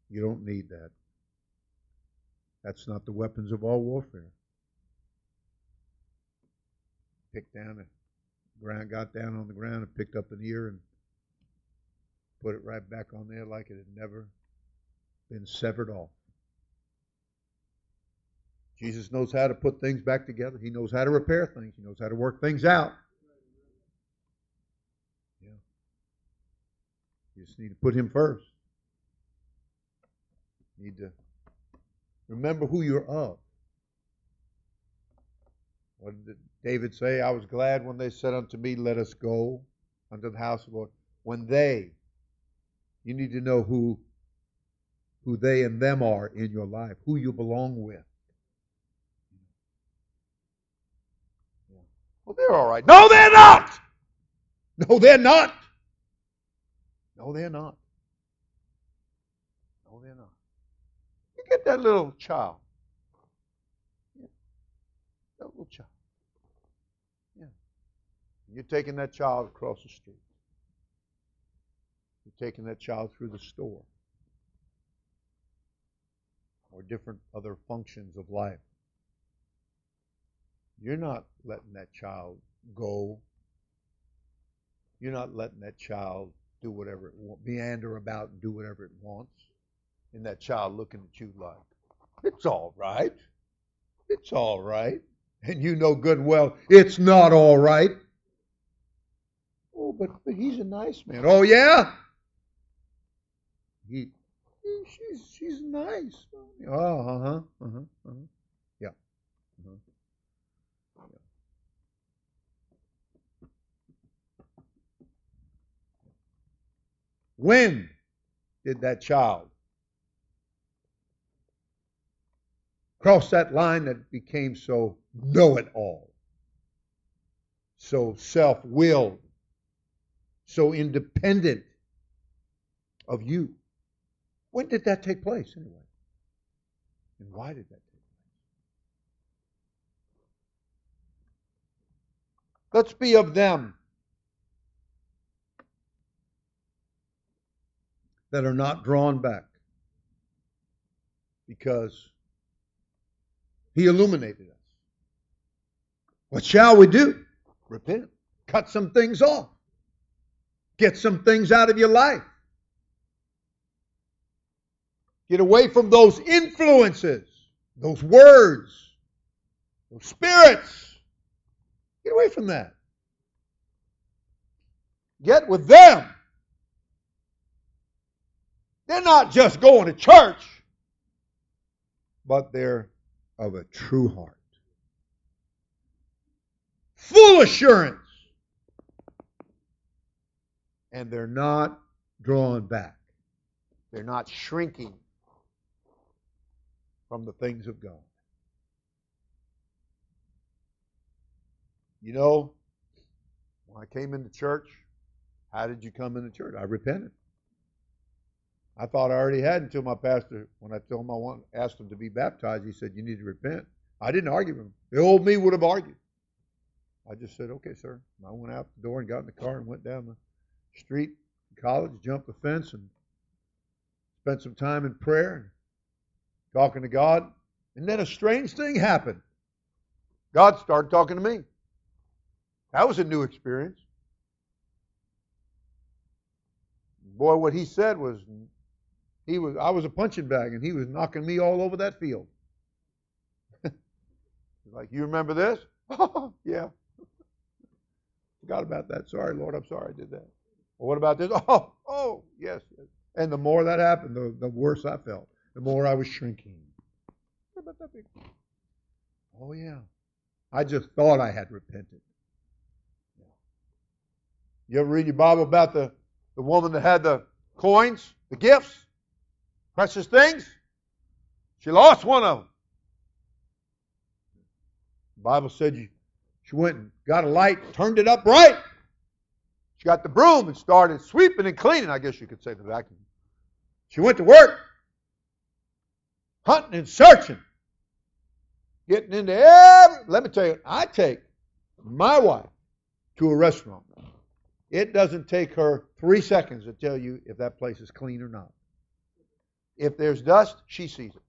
You don't need that. That's not the weapons of all warfare. Picked down the ground, got down on the ground and picked up an ear and put it right back on there like it had never been severed off. Jesus knows how to put things back together. He knows how to repair things. He knows how to work things out. Yeah. You just need to put him first. You need to remember who you're of. What did David say? I was glad when they said unto me, Let us go unto the house of the Lord. When they, you need to know who who they and them are in your life, who you belong with. Well, they're all right. No, they're not. No, they're not. No, they're not. No, they're not. You get that little child. Yeah. That little child. Yeah. You're taking that child across the street. Taking that child through the store or different other functions of life. You're not letting that child go. You're not letting that child do whatever it wants, meander about and do whatever it wants. And that child looking at you like, it's all right. It's all right. And you know good and well, it's not all right. Oh, but, but he's a nice man. Oh, yeah? He, she's, she's nice. Oh, uh-huh, uh-huh, uh-huh. Yeah. Uh-huh. When did that child cross that line that became so know it all, so self willed, so independent of you? When did that take place, anyway? And why did that take place? Let's be of them that are not drawn back because he illuminated us. What shall we do? Repent. Cut some things off. Get some things out of your life. Get away from those influences, those words, those spirits. Get away from that. Get with them. They're not just going to church, but they're of a true heart. Full assurance. And they're not drawn back. They're not shrinking from the things of God. You know, when I came into church, how did you come into church? I repented. I thought I already had until my pastor, when I told him I want, asked him to be baptized, he said, You need to repent. I didn't argue with him. The old me would have argued. I just said, Okay, sir. I went out the door and got in the car and went down the street, college, jumped the fence, and spent some time in prayer and talking to God. And then a strange thing happened. God started talking to me. That was a new experience. Boy, what he said was he was I was a punching bag and he was knocking me all over that field. [laughs] like, you remember this? [laughs] yeah. Forgot about that. Sorry, Lord, I'm sorry I did that. Well, what about this? [laughs] Oh, oh, yes, yes. And the more that happened, the, the worse I felt. The more I was shrinking. Oh, yeah. I just thought I had repented. You ever read your Bible about the, the woman that had the coins, the gifts? precious things. She lost one of them. The Bible said she went and got a light, turned it up bright. She got the broom and started sweeping and cleaning, I guess you could say the vacuum. She went to work, hunting and searching, getting into every. Let me tell you, I take my wife to a restaurant. It doesn't take her three seconds to tell you if that place is clean or not. If there's dust, she sees it.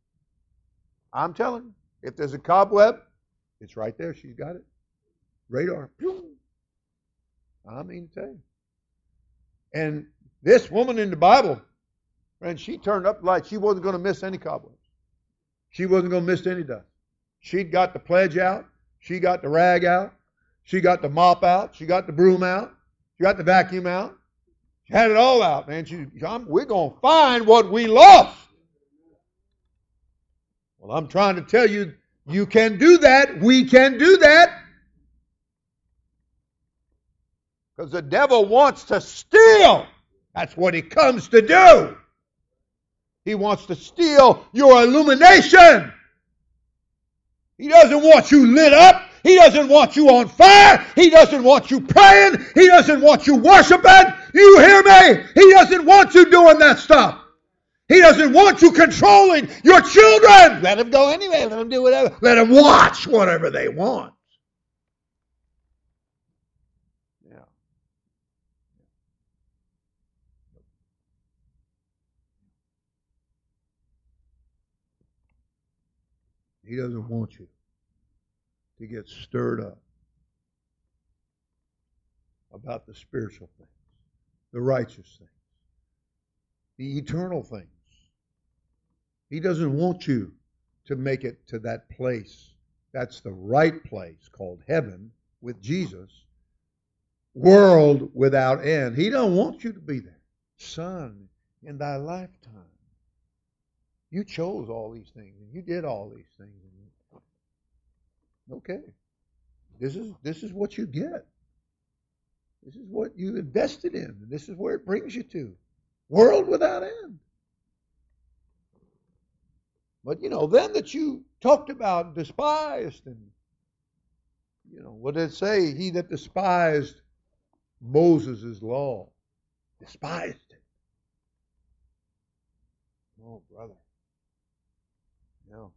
I'm telling you, if there's a cobweb, it's right there. She's got it. Radar. I mean to tell you. And this woman in the Bible, friend, she turned up the light. She wasn't going to miss any cobwebs. She wasn't going to miss any dust. She'd got the pledge out. She got the rag out. She got the mop out. She got the broom out. She got the vacuum out. She had it all out, man. She, we're going to find what we lost. Well, I'm trying to tell you, you can do that. We can do that. Because the devil wants to steal. That's what he comes to do. He wants to steal your illumination. He doesn't want you lit up. He doesn't want you on fire. He doesn't want you praying. He doesn't want you worshiping. You hear me? He doesn't want you doing that stuff. He doesn't want you controlling your children. Let them go anyway. Let them do whatever. Let them watch whatever they want. Yeah. He doesn't want you to get stirred up about the spiritual things, the righteous things, the eternal things. He doesn't want you to make it to that place. That's the right place called heaven with Jesus. World without end. He don't want you to be there. Son, in thy lifetime, you chose all these things and you did all these things. Okay. This is this is what you get. This is what you invested in. And this is where it brings you to. World without end. But you know, then that you talked about despised and you know, what did it say? He that despised Moses' law despised it. Oh, brother. No.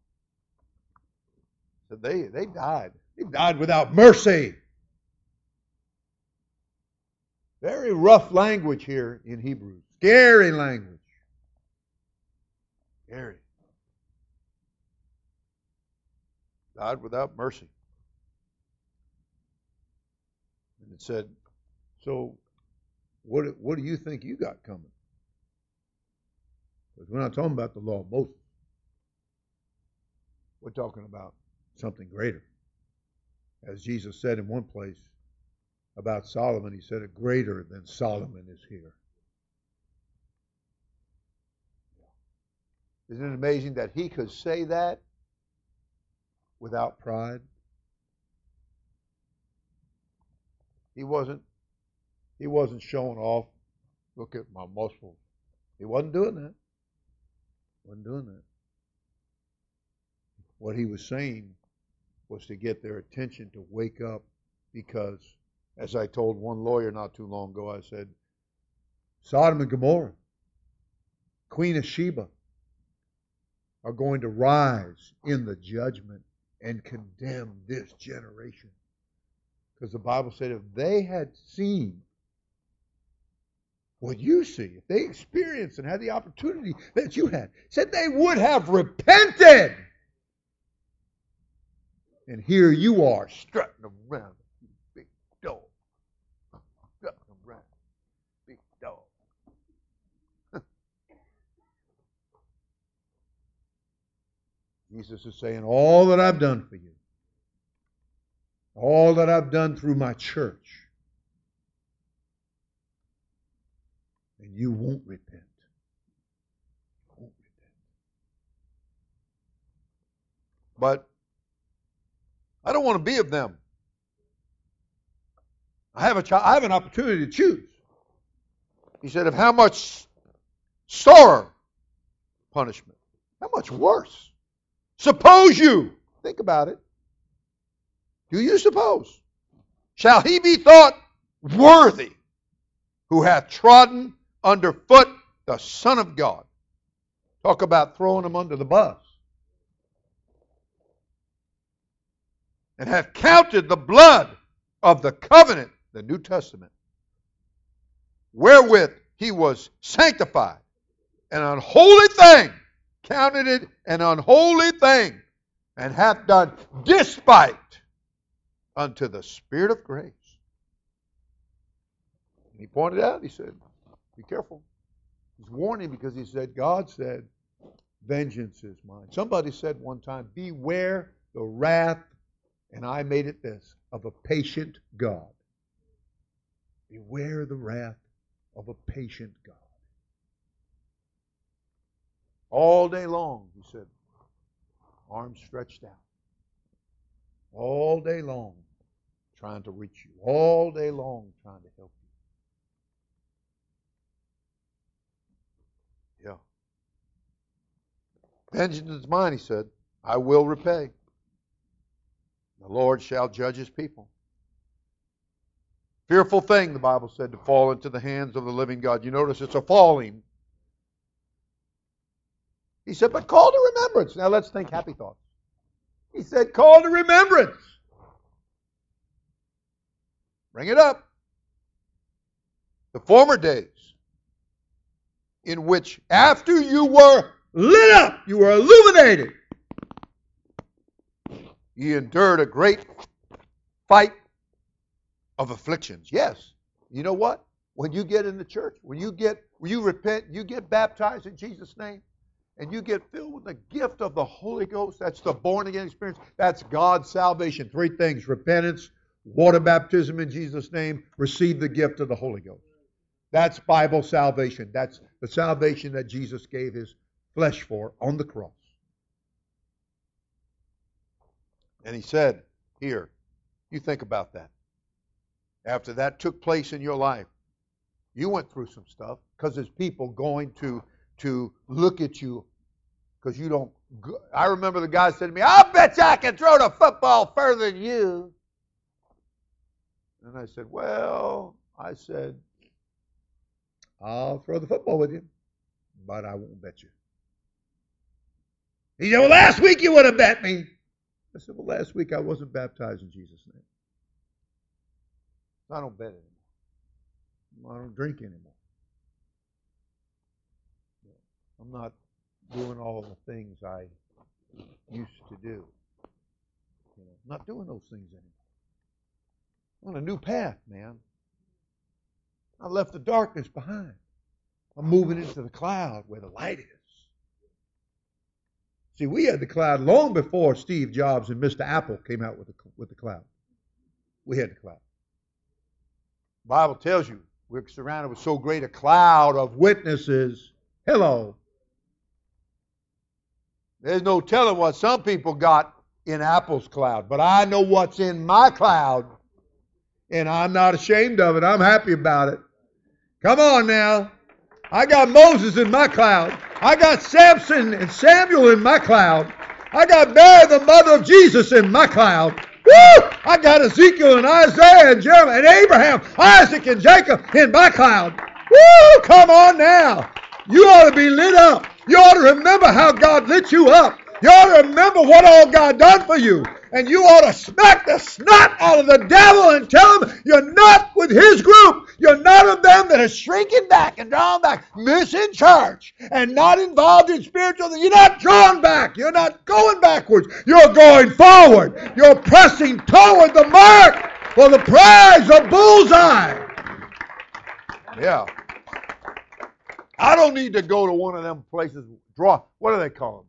So they they died. They died without mercy. Very rough language here in Hebrew. Scary language. Scary. Died without mercy. And it said, so what, what do you think you got coming? Because we're not talking about the law of Moses. We're talking about something greater. As Jesus said in one place about Solomon, he said, A greater than Solomon is here. Isn't it amazing that he could say that without pride? He wasn't he wasn't showing off. Look at my muscles. He wasn't doing that. Wasn't doing that. What he was saying was to get their attention to wake up because, as I told one lawyer not too long ago, I said, Sodom and Gomorrah, Queen of Sheba, are going to rise in the judgment and condemn this generation. Because the Bible said if they had seen what you see, if they experienced and had the opportunity that you had, said they would have repented. And here you are strutting around, you big dog. Strutting around, big dog. [laughs] Jesus is saying, All that I've done for you, all that I've done through my church, and you won't repent. won't repent. But I don't want to be of them. I have a ch- I have an opportunity to choose. He said, of how much sorer punishment, how much worse. Suppose you, think about it. Do you suppose? Shall he be thought worthy who hath trodden underfoot the Son of God? Talk about throwing him under the bus. And hath counted the blood of the covenant, the New Testament, wherewith he was sanctified, an unholy thing, counted it an unholy thing, and hath done despite unto the Spirit of grace. And he pointed out, he said, Be careful. He's warning because he said, God said, Vengeance is mine. Somebody said one time, Beware the wrath and I made it this of a patient God. Beware the wrath of a patient God. All day long, he said, arms stretched out. All day long, trying to reach you. All day long, trying to help you. Yeah. Vengeance is mine, he said. I will repay. The Lord shall judge his people. Fearful thing, the Bible said, to fall into the hands of the living God. You notice it's a falling. He said, but call to remembrance. Now let's think happy thoughts. He said, call to remembrance. Bring it up. The former days in which after you were lit up, you were illuminated, He endured a great fight of afflictions. Yes. You know what? When you get in the church, when you get when you repent, you get baptized in Jesus' name, and you get filled with the gift of the Holy Ghost. That's the born again experience. That's God's salvation. Three things repentance, water baptism in Jesus' name, receive the gift of the Holy Ghost. That's Bible salvation. That's the salvation that Jesus gave his flesh for on the cross. And he said, Here, you think about that. After that took place in your life, you went through some stuff because there's people going to to look at you because you don't. I remember the guy said to me, "I bet you I can throw the football further than you." And I said, "Well," I said, "I'll throw the football with you, but I won't bet you." He said, "Well, last week you would have bet me." I said, Well, last week I wasn't baptized in Jesus' name. I don't bet anymore. I don't drink anymore. I'm not doing all the things I used to do. You know, not doing those things anymore. I'm on a new path, man. I left the darkness behind. I'm moving into the cloud where the light is. See, we had the cloud long before Steve Jobs and Mr. Apple came out with the, with the cloud. We had the cloud. The Bible tells you we're surrounded with so great a cloud of witnesses. Hello. There's no telling what some people got in Apple's cloud, but I know what's in my cloud, and I'm not ashamed of it. I'm happy about it. Come on now. I got Moses in my cloud. I got Samson and Samuel in my cloud. I got Mary, the mother of Jesus, in my cloud. Woo! I got Ezekiel and Isaiah and Jeremiah and Abraham, Isaac and Jacob in my cloud. Woo! Come on now. You ought to be lit up. You ought to remember how God lit you up. You ought to remember what all God done for you and you ought to smack the snot out of the devil and tell him you're not with his group. You're not of them that are shrinking back and drawn back, missing church, and not involved in spiritual things. You're not drawn back. You're not going backwards. You're going forward. You're pressing toward the mark for the prize of bullseye. Yeah. I don't need to go to one of them places, draw, what do they call them?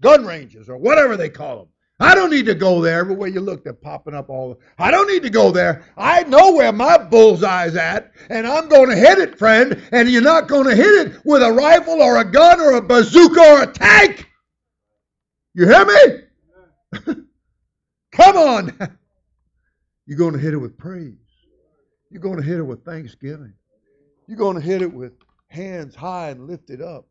Gun ranges or whatever they call them. I don't need to go there. Everywhere you look, they're popping up all. I don't need to go there. I know where my bullseye's at, and I'm going to hit it, friend. And you're not going to hit it with a rifle or a gun or a bazooka or a tank. You hear me? [laughs] Come on. [laughs] You're going to hit it with praise. You're going to hit it with thanksgiving. You're going to hit it with hands high and lifted up.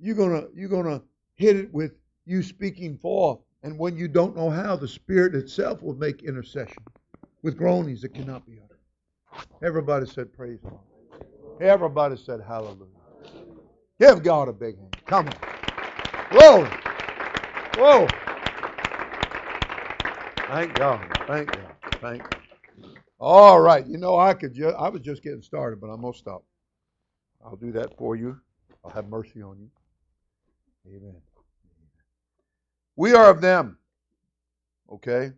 You're going to you're going to hit it with you speaking forth and when you don't know how, the Spirit itself will make intercession with groanings that cannot be uttered. Everybody said, Praise God. Everybody said, Hallelujah. Give God a big hand. Come on. Whoa. Whoa. Thank God. Thank God. Thank God. All right. You know, I could just, I was just getting started, but I'm to stop. I'll do that for you. I'll have mercy on you. Amen. We are of them. Okay?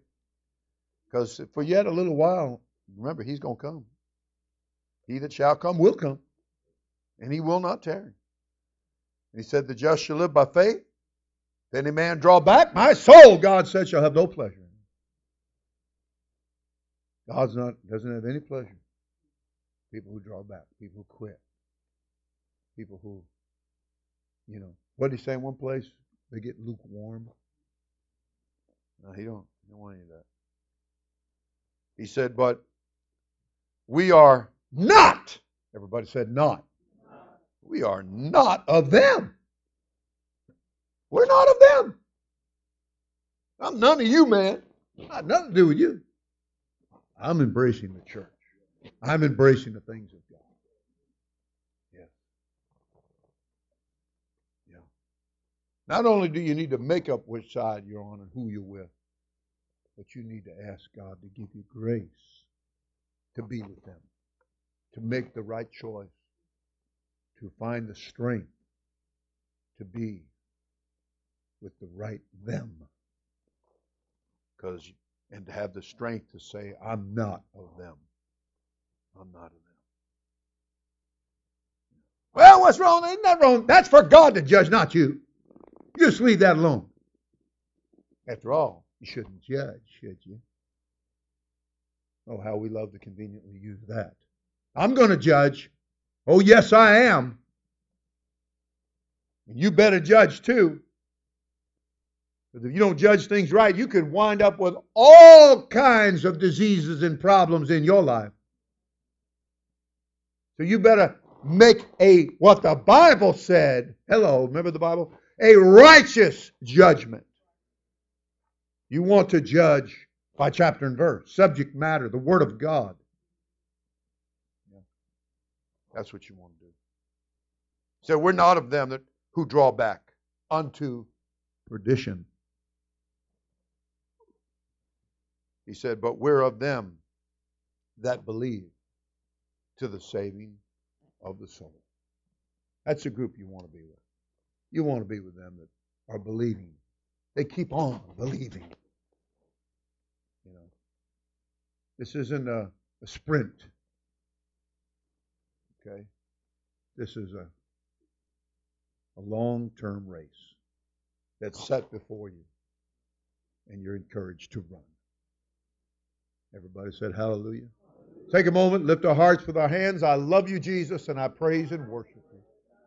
Because for yet a little while, remember, he's going to come. He that shall come will come, and he will not tarry. And he said, The just shall live by faith. If any man draw back, my soul, God said, shall have no pleasure. God's not doesn't have any pleasure. People who draw back, people who quit, people who, you know, what did he say in one place? They get lukewarm. No, he don't, he don't want any of that. He said, but we are not. Everybody said not. We are not of them. We're not of them. I'm none of you, man. Not nothing to do with you. I'm embracing the church. I'm embracing the things of God. Yeah. Yeah. Not only do you need to make up which side you're on and who you're with, but you need to ask God to give you grace to be with them, to make the right choice, to find the strength to be with the right them. because and to have the strength to say, I'm not of them. I'm not of them. Well, what's wrong? Isn't that wrong? That's for God to judge, not you. Just leave that alone. After all, you shouldn't judge, should you? Oh, how we love to conveniently use that. I'm going to judge. Oh, yes, I am. And you better judge too. Because if you don't judge things right, you could wind up with all kinds of diseases and problems in your life. So you better make a, what the Bible said, hello, remember the Bible? A righteous judgment. You want to judge by chapter and verse, subject matter, the Word of God. That's what you want to do. So we're not of them that who draw back unto perdition. He said, But we're of them that believe to the saving of the soul. That's a group you want to be with. You want to be with them that are believing. They keep on believing. You know, this isn't a, a sprint. Okay, this is a a long-term race that's set before you, and you're encouraged to run. Everybody said hallelujah. Take a moment, lift our hearts with our hands. I love you, Jesus, and I praise and worship you.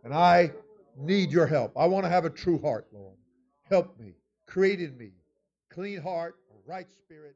And I need your help. I want to have a true heart, Lord. Help me. Create in me. Clean heart, right spirit.